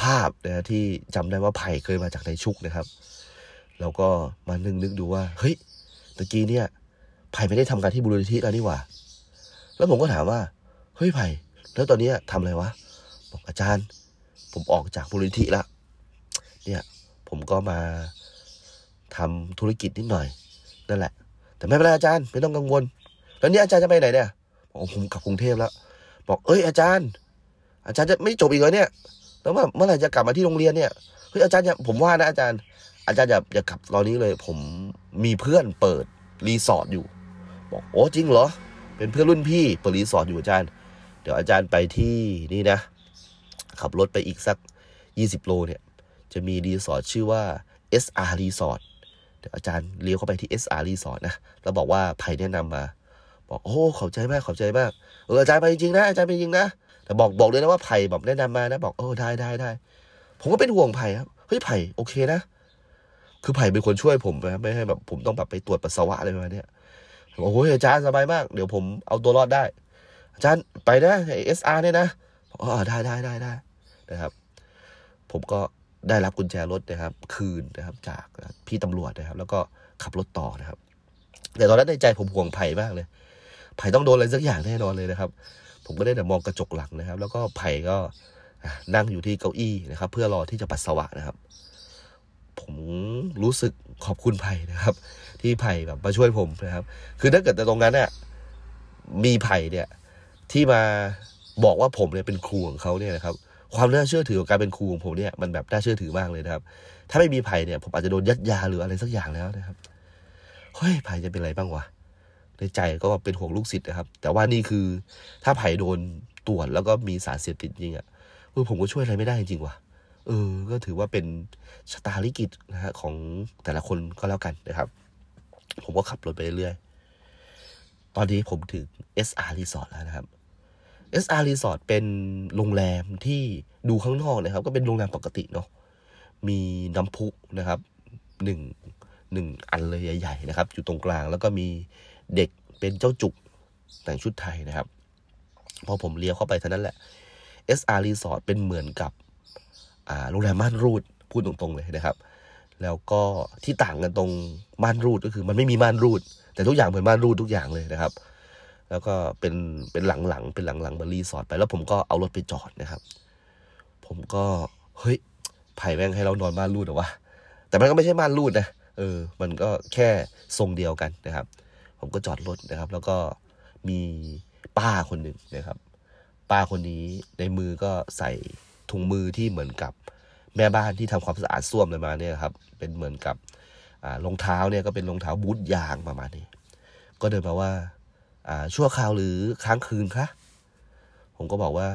ภาพนะที่จำได้ว่าไผ่เคยมาจากในชุกนะครับ แล้วก็มานึกนึกดูว่า เฮ้ยตะกี้เนี่ยไผ่ไม่ได้ทำงานที่บุรณิธิแล้วนี่หว่า แล้วผมก็ถามว่า เฮ้ยไผ่แล้วตอนนี้ทำอะไรวะ บอกอาจารย์ ผมออกจากบุรณิธิแล้วเนี่ยผมก็มาทำธุรกิจนิดหน่อย นั่นแหละ แต่ไม่เป็นไรอาจารย์ไม่ต้องกังวล แล้วนี่อาจารย์จะไปไหนเนี่ยบอกผมกลับกรุงเทพแล้ว บอกเอ้ยอาจารย์ อาจารย์จะไม่จบอีกเหรอเนี่ย แล้วว่าเมื่อไหร่จะกลับมาที่โรงเรียนเนี่ยเฮ้ยอาจารย์อย่าผมว่านะอาจารย์ อาจารย์อย่าอย่ากลับตอนนี้เลย ผมมีเพื่อนเปิดรีสอร์ทอยู่ บอกโอ้จริงเหรอ เป็นเพื่อนรุ่นพี่เปิดรีสอร์ทอยู่อาจารย์ เดี๋ยวอาจารย์ไปที่นี่นะ ขับรถไปอีกสักยี่สิบโลเนี่ย จะมีรีสอร์ทชื่อว่า SR Resort เดี๋ยวอาจารย์เลี้ยวเข้าไปที่ SR Resort นะ แล้วบอกว่าไผ่แนะนำมา บอกโอ้ขอบใจมากขอบใจมากเอออาจารย์ไปจริงนะอาจารย์ไปจริงนะแต่บอกบอกเลยนะว่าไผ่แบบแนะนำมานะ บอกเออได้ได้ได้ผมก็เป็นห่วงไผ่ครับเฮ้ยไผ่โอเคนะ คือไผ่เป็นคนช่วยผมนะไม่ให้แบบผมต้องแบบไปตรวจปัสสาวะอะไรประมาณเนี้ยโอ้โหอาจารย์สบายมาก เดี๋ยวผมเอาตัวรอดได้ อาจารย์ไปนะเอสอาร์เนี่ยนะอ๋อได้ได้ได้ได้นะครับ ผมก็ได้รับกุญแจรถนะครับ คืนนะครับ จากพี่ตำรวจนะครับ แล้วก็ขับรถต่อนะครับ แต่ตอนนั้นในใจผมห่วงไผ่มากเลย ไผ่ต้องโดนอะไรสักอย่างแน่นอนเลยนะครับ ผมก็ได้แต่มองกระจกหลังนะครับ แล้วก็ไผ่ก็นั่งอยู่ที่เก้าอี้นะครับ เพื่อรอที่จะปัสสาวะนะครับ ผมรู้สึกขอบคุณไผ่นะครับ ที่ไผ่แบบมาช่วยผมนะครับ คือถ้าเกิดแต่ตรงนั้นเนี่ยมีไผ่เนี่ย ที่มาบอกว่าผมเนี่ยเป็นครูของเขาเนี่ยนะครับ ความน่าเชื่อถือของการเป็นครูของผมเนี่ยมันแบบน่าเชื่อถือมากเลยนะครับ ถ้าไม่มีไผ่เนี่ย ผมอาจจะโดนยัดยาหรืออะไรสักอย่างแล้วนะครับเฮ้ยไผ่จะเป็นอะไรบ้างวะในใจก็เป็นห่วงลูกศิษย์นะครับ แต่ว่านี่คือถ้าไผ่โดนตรวจแล้วก็มีสารเสพติดจริงอะ่ะเออผมก็ช่วยอะไรไม่ได้จริงว่ะ เออ ก็ถือว่าเป็นชะตาลิกิตนะฮะของแต่ละคนก็แล้วกันนะครับ ผมก็ขับรถไปเรื่อยตอนนี้ผมถึง SR Resort แล้วนะครับ SR Resort เป็นโรงแรมที่ดูข้างนอกนะครับ ก็เป็นโรงแรมปกติเนาะ มีน้ำพุนะครับหนึ่งหนึ่งอันเลยใหญ่ๆนะครับ อยู่ตรงกลางแล้วก็มีเด็กเป็นเจ้าจุกแต่งชุดไทยนะครับ พอผมเลี้ยวเข้าไปเท่านั้นแหละ SR Resort เป็นเหมือนกับ โรงแรมม่านรูดพูดตรงๆเลยนะครับ แล้วก็ที่ต่างกันตรงม่านรูดก็คือ มันไม่มีม่านรูด แต่ทุกอย่างเหมือนม่านรูดทุกอย่างเลยนะครับ แล้วก็เป็นเป็นหลังๆเป็นหลังๆเหมือนรีสอร์ทไปแล้วผมก็เอารถไปจอดนะครับ ผมก็เฮ้ยไผ่แม่งให้เรานอนม่านรูดหรอวะแต่มันก็ไม่ใช่ม่านรูดนะเออ มันก็แค่ทรงเดียวกันนะครับ ผมก็จอดรถนะครับ แล้วก็มีป้าคนหนึ่งนะครับ ป้าคนนี้ในมือก็ใส่ ถุงมือที่เหมือนกับแม่บ้านที่ทำความสะอาดส้วมเลยมาเนี่ยครับ เป็นเหมือนกับรองเท้าเนี่ยก็เป็นรองเท้าบูทยางประมาณนี้ ก็เดินมาว่าชั่วคราวหรือค้างคืนคะผมก็บอกว่า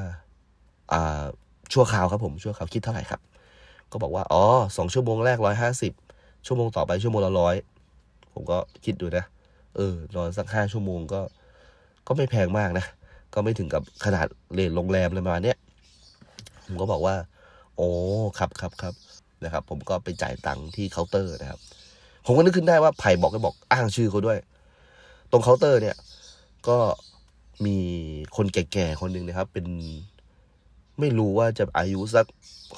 ชั่วคราวครับผมชั่วคราวคิดเท่าไหร่ครับ ก็บอกว่าอ๋อสองชั่วโมงแรกร้อยห้าสิบชั่วโมงต่อไปชั่วโมงละร้อยผมก็คิดดูนะ เออนอนสักห้าชั่วโมงก็ ก็ไม่แพงมากนะ ก็ไม่ถึงกับขนาดเลนโรงแรมเลยมาเนี้ย ผมก็บอกว่า โอ้ครับครับครับนะครับ ผมก็ไปจ่ายตังค์ที่เคาน์เตอร์นะครับ ผมก็นึกขึ้นได้ว่าไผ่บอกก็บอกอ้างชื่อเขาด้วย ตรงเคาน์เตอร์เนี่ย ก็มีคนแก่ๆคนหนึ่งนะครับ เป็นไม่รู้ว่าจะอายุสัก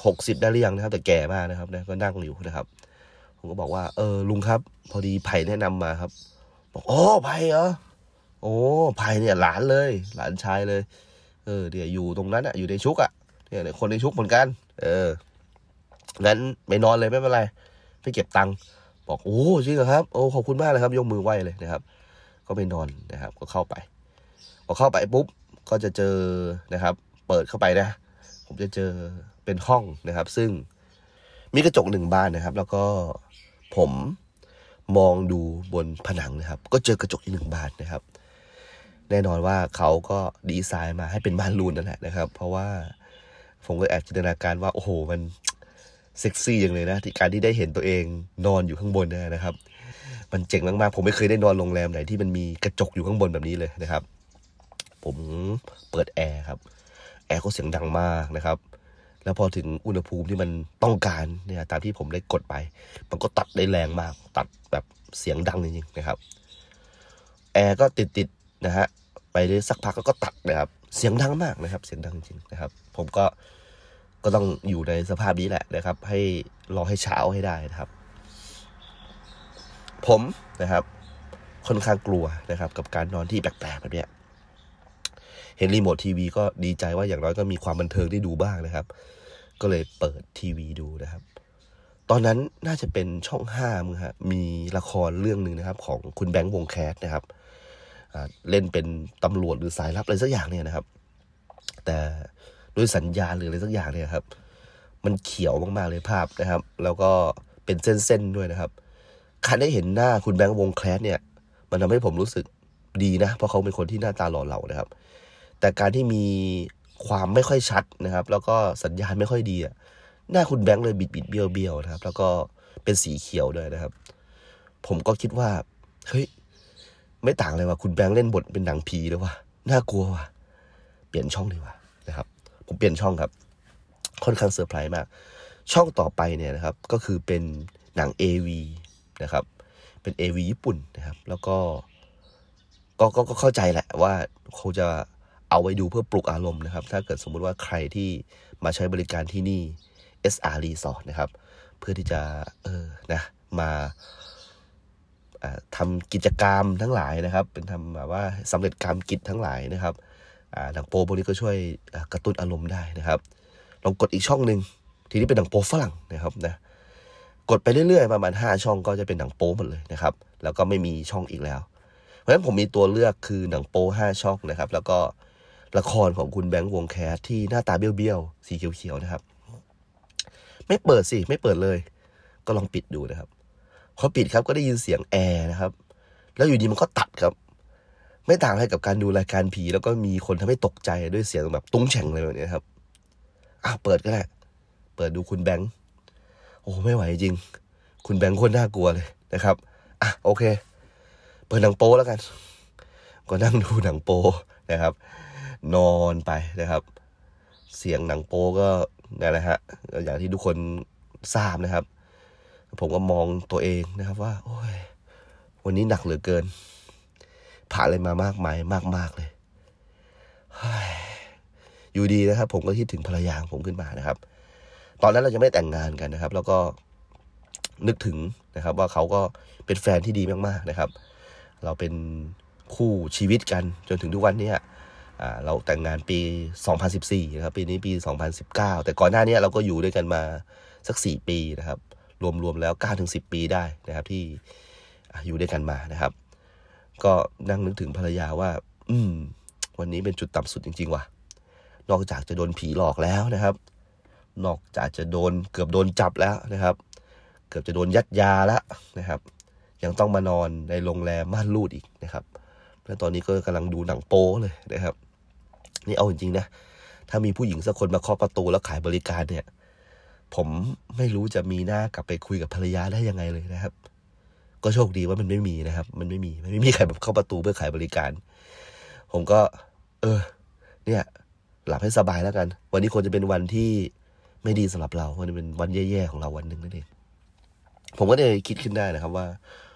หกสิบได้หรือยังนะครับ แต่แก่มากนะครับนะก็นั่งอยู่นะครับ ผมก็บอกว่า เออลุงครับ พอดีไผ่แนะนำมาครับ บอกอ๋อไผ่เหรอโอ้ไผ่เนี่ยหลานเลย หลานชายเลย เออเดี๋ยวอยู่ตรงนั้นอะอยู่ในชุกอะ เนี่ยคนในชุกเหมือนกัน เออ งั้นไม่นอนเลยไม่เป็นไรไปเก็บตังค์บอกโอ้จริงเหรอครับโอ้ขอบคุณมากเลยครับ ยกมือไหวเลยนะครับ ก็ไปนอนนะครับ ก็เข้าไปพอเข้าไปปุ๊บก็จะเจอนะครับ เปิดเข้าไปนะ ผมจะเจอเป็นห้องนะครับ ซึ่งมีกระจกหนึ่งบานนะครับ แล้วก็ผมมองดูบนผนังนะครับ ก็เจอกระจกอีกหนึ่งบานนะครับ แน่นอนว่าเขาก็ดีไซน์มาให้เป็นบ้านรูนนั่นแหละนะครับ เพราะว่า ผมก็แอบจินตนาการว่า โอ้โห มันเซ็กซี่อย่างเลยนะ ที่การที่ได้เห็นตัวเองนอนอยู่ข้างบนนะครับ มันเจ๋งมากๆ ผมไม่เคยได้นอนโรงแรมไหนที่มันมีกระจกอยู่ข้างบนแบบนี้เลยนะครับ ผมเปิดแอร์ครับ แอร์ก็เสียงดังมากนะครับ แล้วพอถึงอุณหภูมิที่มันต้องการเนี่ยตามที่ผมได้กดไป มันก็ตัดได้แรงมาก ตัดแบบเสียงดังจริงๆนะครับ แอร์ก็ติดติดๆนะฮะ ไปได้สักพักก็ตัดนะครับ เสียงดังมากนะครับ เสียงดังจริงนะครับ ผมก็ก็ต้องอยู่ในสภาพนี้แหละนะครับ ให้รอให้เช้าให้ได้นะครับ ผมนะครับ ค่อนข้างกลัวนะครับ กับการนอนที่แปลกๆแบบเนี้ยเห็นรีโมททีวีก็ดีใจว่าอย่างน้อยก็มีความบันเทิงได้ดูบ้างนะครับ ก็เลยเปิดทีวีดูนะครับ ตอนนั้นน่าจะเป็นช่องห้ามึงฮะมีละครเรื่องหนึ่งนะครับ ของคุณแบงค์วงแคสนะครับ เล่นเป็นตำรวจหรือสายลับอะไรสักอย่างเนี่ยนะครับ แต่ด้วยสัญญาณหรืออะไรสักอย่างเนี่ยครับ มันเขียวมากๆเลยภาพนะครับ แล้วก็เป็นเส้นๆด้วยนะครับการได้เห็นหน้าคุณแบงค์วงแคลสเนี่ย มันทำให้ผมรู้สึกดีนะ เพราะเขาเป็นคนที่หน้าตาหล่อเหลานะครับ แต่การที่มีความไม่ค่อยชัดนะครับ แล้วก็สัญญาณไม่ค่อยดีอะหน้าคุณแบงค์เลยบิดบิดเบี้ยวเบี้ยวนะครับ แล้วก็เป็นสีเขียวด้วยนะครับ ผมก็คิดว่า เฮ้ย ไม่ต่างเลยว่าคุณแบงค์เล่นบทเป็นหนังผีเลยว่ะน่ากลัวว่ะเปลี่ยนช่องดีกว่านะครับ ผมเปลี่ยนช่องครับ ค่อนข้างเซอร์ไพรส์มาก ช่องต่อไปเนี่ยนะครับ ก็คือเป็นหนัง AV นะครับ เป็น AV ญี่ปุ่นนะครับ แล้วก็ก็ก็ก็เข้าใจแหละว่าคงจะเอาไว้ดูเพื่อปลุกอารมณ์นะครับ ถ้าเกิดสมมุติว่าใครที่มาใช้บริการที่นี่ SR Resort นะครับ เพื่อที่จะเออนะมา อ่าทำกิจกรรมทั้งหลายนะครับ เป็นทำแบบว่าสำเร็จการกิจทั้งหลายนะครับหนังโปพวกนี้ก็ช่วยกระตุ้นอารมณ์ได้นะครับลองกดอีกช่องหนึ่งทีนี้เป็นหนังโปฝรั่งนะครับนะกดไปเรื่อยๆประมาณห้าช่องก็จะเป็นหนังโป๊หมดเลยนะครับ แล้วก็ไม่มีช่องอีกแล้ว เพราะฉะนั้นผมมีตัวเลือกคือหนังโป๊ห้าช่องนะครับ แล้วก็ละครของคุณแบงค์วงแคสที่หน้าตาเบี้ยวๆสีเขียวๆนะครับ ไม่เปิดสิ ไม่เปิดเลย ก็ลองปิดดูนะครับ พอปิดครับก็ได้ยินเสียงแอร์นะครับ แล้วอยู่ดีมันก็ตัดครับ ไม่ต่างอะไรกับการดูรายการผี แล้วก็มีคนทำให้ตกใจด้วยเสียงแบบตุ้งแฉ่งเลยแบบนี้ครับอะเปิดก็ได้เปิดดูคุณแบงค์โอ้ไม่ไหวจริง คุณแบงค์คนน่ากลัวเลยนะครับอะโอเค เปิดหนังโป๊แล้วกัน ก็นั่งดูหนังโป๊นะครับ นอนไปนะครับ เสียงหนังโป๊ก็นั่นแหละฮะอย่างที่ทุกคนทราบนะครับ ผมก็มองตัวเองนะครับว่า โอ้ย วันนี้หนักเหลือเกิน ผ่านอะไรมามากมายมากๆเลยอยู่ดีนะครับ ผมก็คิดถึงภรรยาของผมขึ้นมานะครับ ตอนนั้นเราจะไม่แต่งงานกันนะครับ แล้วก็นึกถึงนะครับ ว่าเขาก็เป็นแฟนที่ดีมากๆนะครับ เราเป็นคู่ชีวิตกันจนถึงทุกวันนี้เราแต่งงานปี 2014 นะครับ ปีนี้ปี 2019 แต่ก่อนหน้านี้เราก็อยู่ด้วยกันมาสัก 4 ปีนะครับ รวมๆแล้ว9-10 ปีได้นะครับ ที่อยู่ด้วยกันมานะครับ ก็นั่งนึกถึงภรรยาว่า อืม วันนี้เป็นจุดต่ำสุดจริง ๆ ว่ะ นอกจากจะโดนผีหลอกแล้วนะครับ นอกจากจะโดนเกือบโดนจับแล้วนะครับ เกือบจะโดนยัดยาแล้วนะครับ ยังต้องมานอนในโรงแรมม่านรูดอีกนะครับแล้วตอนนี้ก็กำลังดูหนังโป้เลยนะครับ นี่เอาจริงๆนะ ถ้ามีผู้หญิงสักคนมาเคาะประตูแล้วขายบริการเนี่ย ผมไม่รู้จะมีหน้ากลับไปคุยกับภรรยาได้ยังไงเลยนะครับ ก็โชคดีว่ามันไม่มีนะครับ มันไม่มีมันไม่มีใครแบบเข้าประตูเพื่อขายบริการ ผมก็ เออ เนี่ย หลับให้สบายแล้วกัน วันนี้ควรจะเป็นวันที่ไม่ดีสำหรับเรามันเป็นวันแย่ๆของเราวันหนึ่งนั่นเองผมก็เลยคิดขึ้นได้นะครับว่า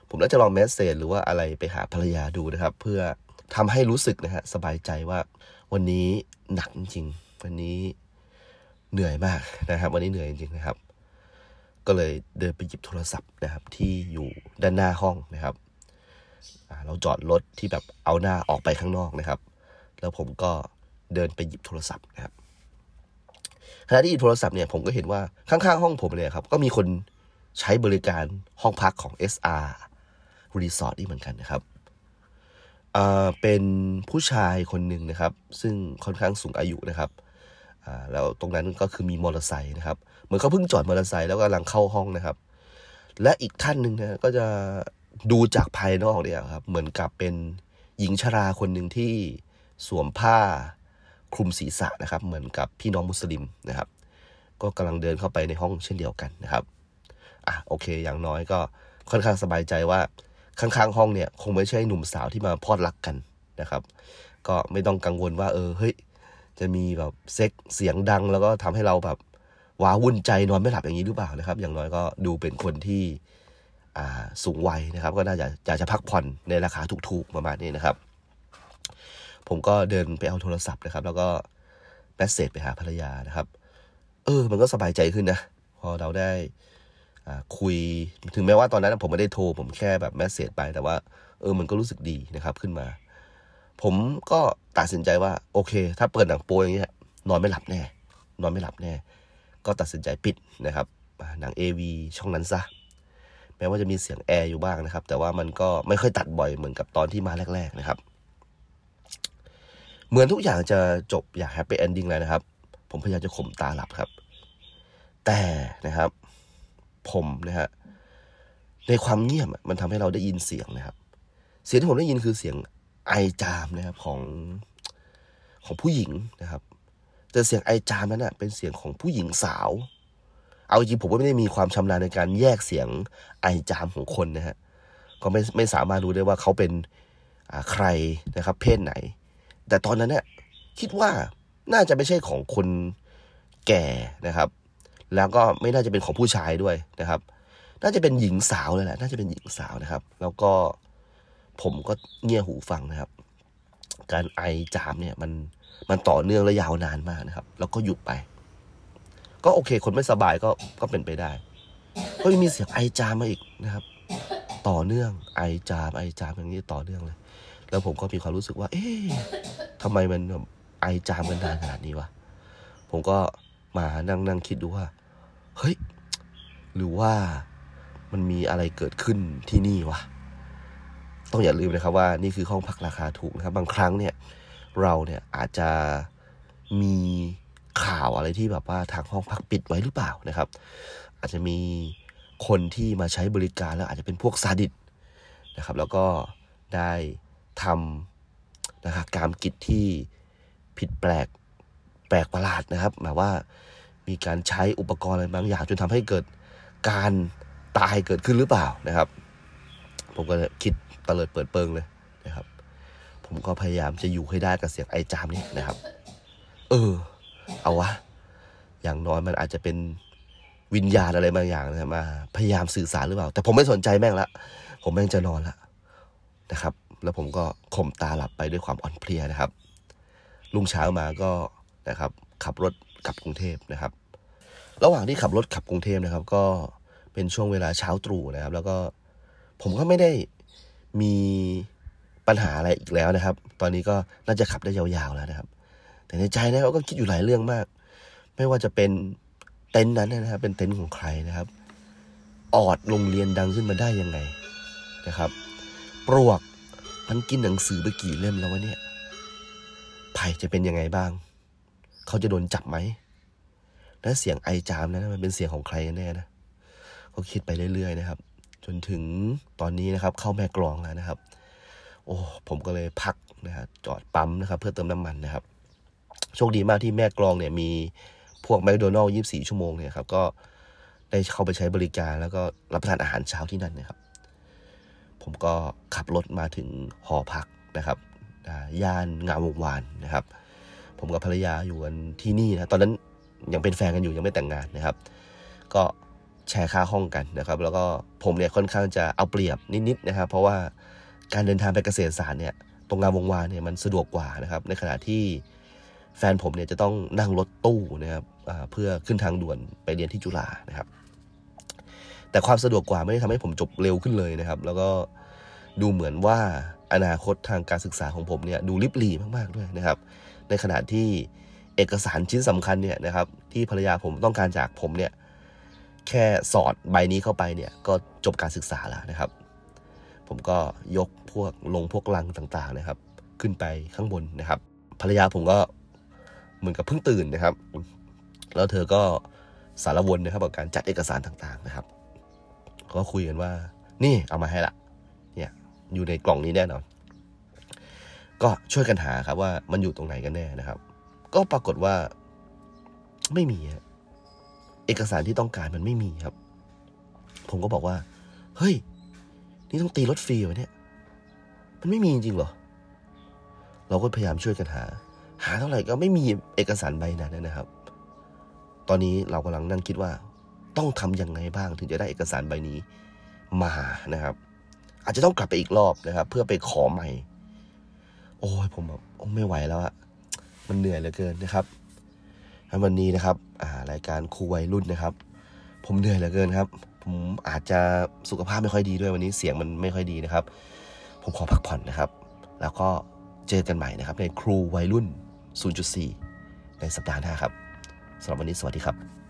ผมน่าจะลองแมสเซจหรือว่าอะไรไปหาภรรยาดูนะครับ เพื่อทำให้รู้สึกนะฮะสบายใจว่า วันนี้หนักจริงวันนี้ เหนื่อยมากนะครับ วันนี้เหนื่อยจริงๆนะครับ ก็เลยเดินไปหยิบโทรศัพท์นะครับ ที่อยู่ด้านหน้าห้องนะครับเราจอดรถที่แบบเอาหน้าออกไปข้างนอกนะครับ แล้วผมก็เดินไปหยิบโทรศัพท์นะครับขณะที่หยิบโทรศัพท์เนี่ยผมก็เห็นว่าข้างๆห้องผมเนี่ยครับก็มีคนใช้บริการห้องพักของ SR รีสอร์ทนี่เหมือนกันนะครับเป็นผู้ชายคนหนึ่งนะครับ ซึ่งค่อนข้างสูงอายุนะครับ แล้วตรงนั้นก็คือมีมอเตอร์ไซค์นะครับ เหมือนเขาเพิ่งจอดมอเตอร์ไซค์แล้วกำลังเข้าห้องนะครับ และอีกท่านหนึ่งนะก็จะดูจากภายนอกเนี่ยครับ เหมือนกับเป็นหญิงชราคนหนึ่งที่สวมผ้าคลุมศีรษะนะครับ เหมือนกับพี่น้องมุสลิมนะครับ ก็กำลังเดินเข้าไปในห้องเช่นเดียวกันนะครับอะโอเค อย่างน้อยก็ค่อนข้างสบายใจว่าข้างๆห้องเนี่ย คงไม่ใช่หนุ่มสาวที่มาพอดรักกันนะครับ ก็ไม่ต้องกังวลว่า เออเฮ้ย จะมีแบบเซ็กเสียงดัง แล้วก็ทำให้เราแบบว้าวุ่นใจนอนไม่หลับอย่างนี้หรือเปล่านะครับ อย่างน้อยก็ดูเป็นคนที่สูงวัยนะครับ ก็น่าจะอยากจะพักผ่อนในราคาถูกๆประมาณนี้นะครับ ผมก็เดินไปเอาโทรศัพท์นะครับ แล้วก็แมสเซจไปหาภรรยานะครับ เออ มันก็สบายใจขึ้นนะ พอเราได้คุยถึงแม้ว่าตอนนั้นผมไม่ได้โทร ผมแค่แบบแมสเซจไปแต่ว่า เออมันก็รู้สึกดีนะครับ ขึ้นมา ผมก็ตัดสินใจว่าโอเค ถ้าเปิดหนังโป้อย่างเงี้ยนอนไม่หลับแน่ นอนไม่หลับแน่ ก็ตัดสินใจปิดนะครับ หนัง AV ช่องนั้นซะแม้ว่าจะมีเสียงแอร์อยู่บ้างนะครับ แต่ว่ามันก็ไม่ค่อยตัดบ่อยเหมือนกับตอนที่มาแรก ๆ นะครับ เหมือนทุกอย่างจะจบอย่าง happy ending แล้วนะครับ ผมพยายามจะข่มตาหลับครับ แต่นะครับ ผมนะฮะในความเงียบมันทำให้เราได้ยินเสียงนะครับ เสียงที่ผมได้ยินคือเสียง ไอจามนะครับของของผู้หญิงนะครับแต่เสียงไอจามนั้นนะเป็นเสียงของผู้หญิงสาว เอาจริงผมก็ไม่ได้มีความชำนาญในการแยกเสียงไอจามของคนนะฮะก็ไม่ไม่สามารถรู้ได้ว่าเขาเป็นใครนะครับ เพศไหน แต่ตอนนั้นเนี่ยคิดว่าน่าจะไม่ใช่ของคนแก่นะครับ แล้วก็ไม่น่าจะเป็นของผู้ชายด้วยนะครับ น่าจะเป็นหญิงสาวเลยแหละ น่าจะเป็นหญิงสาวนะครับ แล้วก็ ผมก็เงี่ยหูฟังนะครับ การไอจามเนี่ยมันมันต่อเนื่องและยาวนานมากนะครับ แล้วก็หยุดไป ก็โอเค คนไม่สบายก็ก็เป็นไปได้ก็ยังมีเสียงไอจามมาอีกนะครับ ต่อเนื่องไอจามไอจามอย่างนี้ต่อเนื่องเลย แล้วผมก็มีความรู้สึกว่า เอ๊ะทำไมมันไอจามกันนานขนาดนี้วะผมก็มานั่งนั่งคิดดูว่า เฮ้ย หรือว่ามันมีอะไรเกิดขึ้นที่นี่วะ ต้องอย่าลืมนะครับว่านี่คือห้องพักราคาถูกนะครับ บางครั้งเนี่ยเราเนี่ยอาจจะมีข่าวอะไรที่แบบว่าทางห้องพักปิดไว้หรือเปล่านะครับ อาจจะมีคนที่มาใช้บริการแล้วอาจจะเป็นพวกซาดิสนะครับ แล้วก็ได้ทำนะครับกามกิจที่ผิดแปลกแปลกประหลาดนะครับหมายว่ามีการใช้อุปกรณ์อะไรบางอย่างจนทำให้เกิดการตายเกิดขึ้นหรือเปล่านะครับ ผมก็คิด ตะเลิดเปิดเปิงเลยนะครับ ผมก็พยายามจะอยู่ให้ได้กับเสียงไอจามนี่นะครับ เออ เอาวะ อย่างน้อยมันอาจจะเป็นวิญญาณอะไรบางอย่างนะมา พยายามสื่อสารหรือเปล่า แต่ผมไม่สนใจแม่งละ ผมแม่งจะนอนละนะครับ แล้วผมก็ข่มตาหลับไปด้วยความอ่อนเพลียนะครับ ลุงเช้ามาก็นะครับ ขับรถกลับกรุงเทพนะครับ ระหว่างที่ขับรถขับกรุงเทพนะครับ ก็เป็นช่วงเวลาเช้าตรู่นะครับ แล้วก็ผมก็ไม่ได้ มีปัญหาอะไรอีกแล้วนะครับ ตอนนี้ก็น่าจะขับได้ยาวๆแล้วนะครับ แต่ในใจนะครับก็คิดอยู่หลายเรื่องมาก ไม่ว่าจะเป็นเต็นท์นั้นนะครับ เป็นเต็นท์ของใครนะครับ ออดโรงเรียนดังขึ้นมาได้ยังไงนะครับ ปลวกมันกินหนังสือไปกี่เล่มแล้ววะเนี่ยไผ่จะเป็นยังไงบ้าง เขาจะโดนจับไหม และเสียงไอจามนั้นมันเป็นเสียงของใครกันแน่นะก็คิดไปเรื่อยๆนะครับ จนถึงตอนนี้นะครับ เข้าแม่กลองแล้วนะครับ โอ้ผมก็เลยพักนะครับจอดปั๊มนะครับ เพื่อเติมน้ำมันนะครับโชคดีมากที่แม่กลองเนี่ยมีพวกแมคโดนัลล์ยี่สี่ชั่วโมงเนี่ยครับก็ได้เข้าไปใช้บริการแล้วก็รับประทานอาหารเช้าที่นั่นนะครับ ผมก็ขับรถมาถึงหอพักนะครับย่านงามวงวานนะครับ ผมกับภรรยาอยู่กันที่นี่นะตอนนั้นยังเป็นแฟนกันอยู่ยังไม่แต่งงานนะครับ ก็ แชร์ค่าห้องกันนะครับ แล้วก็ผมเนี่ยค่อนข้างจะเอาเปรียบนิดๆนะครับ เพราะว่าการเดินทางไปเกษตรศาสตร์เนี่ยตรงงามวงวานเนี่ยมันสะดวกกว่านะครับ ในขณะที่แฟนผมเนี่ยจะต้องนั่งรถตู้นะครับเพื่อขึ้นทางด่วนไปเรียนที่จุฬานะครับ แต่ความสะดวกกว่าไม่ได้ทำให้ผมจบเร็วขึ้นเลยนะครับ แล้วก็ดูเหมือนว่าอนาคตทางการศึกษาของผมเนี่ยดูริบหรี่มากๆด้วยนะครับ ในขณะที่เอกสารชิ้นสำคัญเนี่ยนะครับที่ภรรยาผมต้องการจากผมเนี่ย แค่สอดใบนี้เข้าไปเนี่ยก็จบการศึกษาแล้วนะครับ ผมก็ยกพวกลงพวกลังต่างๆนะครับ ขึ้นไปข้างบนนะครับ ภรรยาผมก็เหมือนกับเพิ่งตื่นนะครับ แล้วเธอก็สารวนนะครับกับการจัดเอกสารต่างๆนะครับ ก็คุยกันว่า นี่เอามาให้ละเนี่ยอยู่ในกล่องนี้แน่นอน ก็ช่วยกันหาครับว่ามันอยู่ตรงไหนกันแน่นะครับ ก็ปรากฏว่าไม่มี เอกสารที่ต้องการมันไม่มีครับ ผมก็บอกว่า เฮ้ย นี่ต้องตีรถฟรีวะเนี่ย มันไม่มีจริงเหรอ เราก็พยายามช่วยกันหา หาเท่าไหร่ก็ไม่มีเอกสารใบนั้นนะครับ ตอนนี้เรากำลังนั่งคิดว่า ต้องทำยังไงบ้างถึงจะได้เอกสารใบนี้ มานะครับ อาจจะต้องกลับไปอีกรอบนะครับ เพื่อไปขอใหม่ โอ้ยผมแบบไม่ไหวแล้วอะมันเหนื่อยเหลือเกินนะครับวันนี้นะครับ รายการครูวัยรุ่นนะครับ ผมเหนื่อยเหลือเกินครับ ผมอาจจะสุขภาพไม่ค่อยดีด้วยวันนี้เสียงมันไม่ค่อยดีนะครับ ผมขอพักผ่อนนะครับ แล้วก็เจอกันใหม่นะครับในครูวัยรุ่น 0.4 ในสัปดาห์หน้าครับสำหรับวันนี้สวัสดีครับ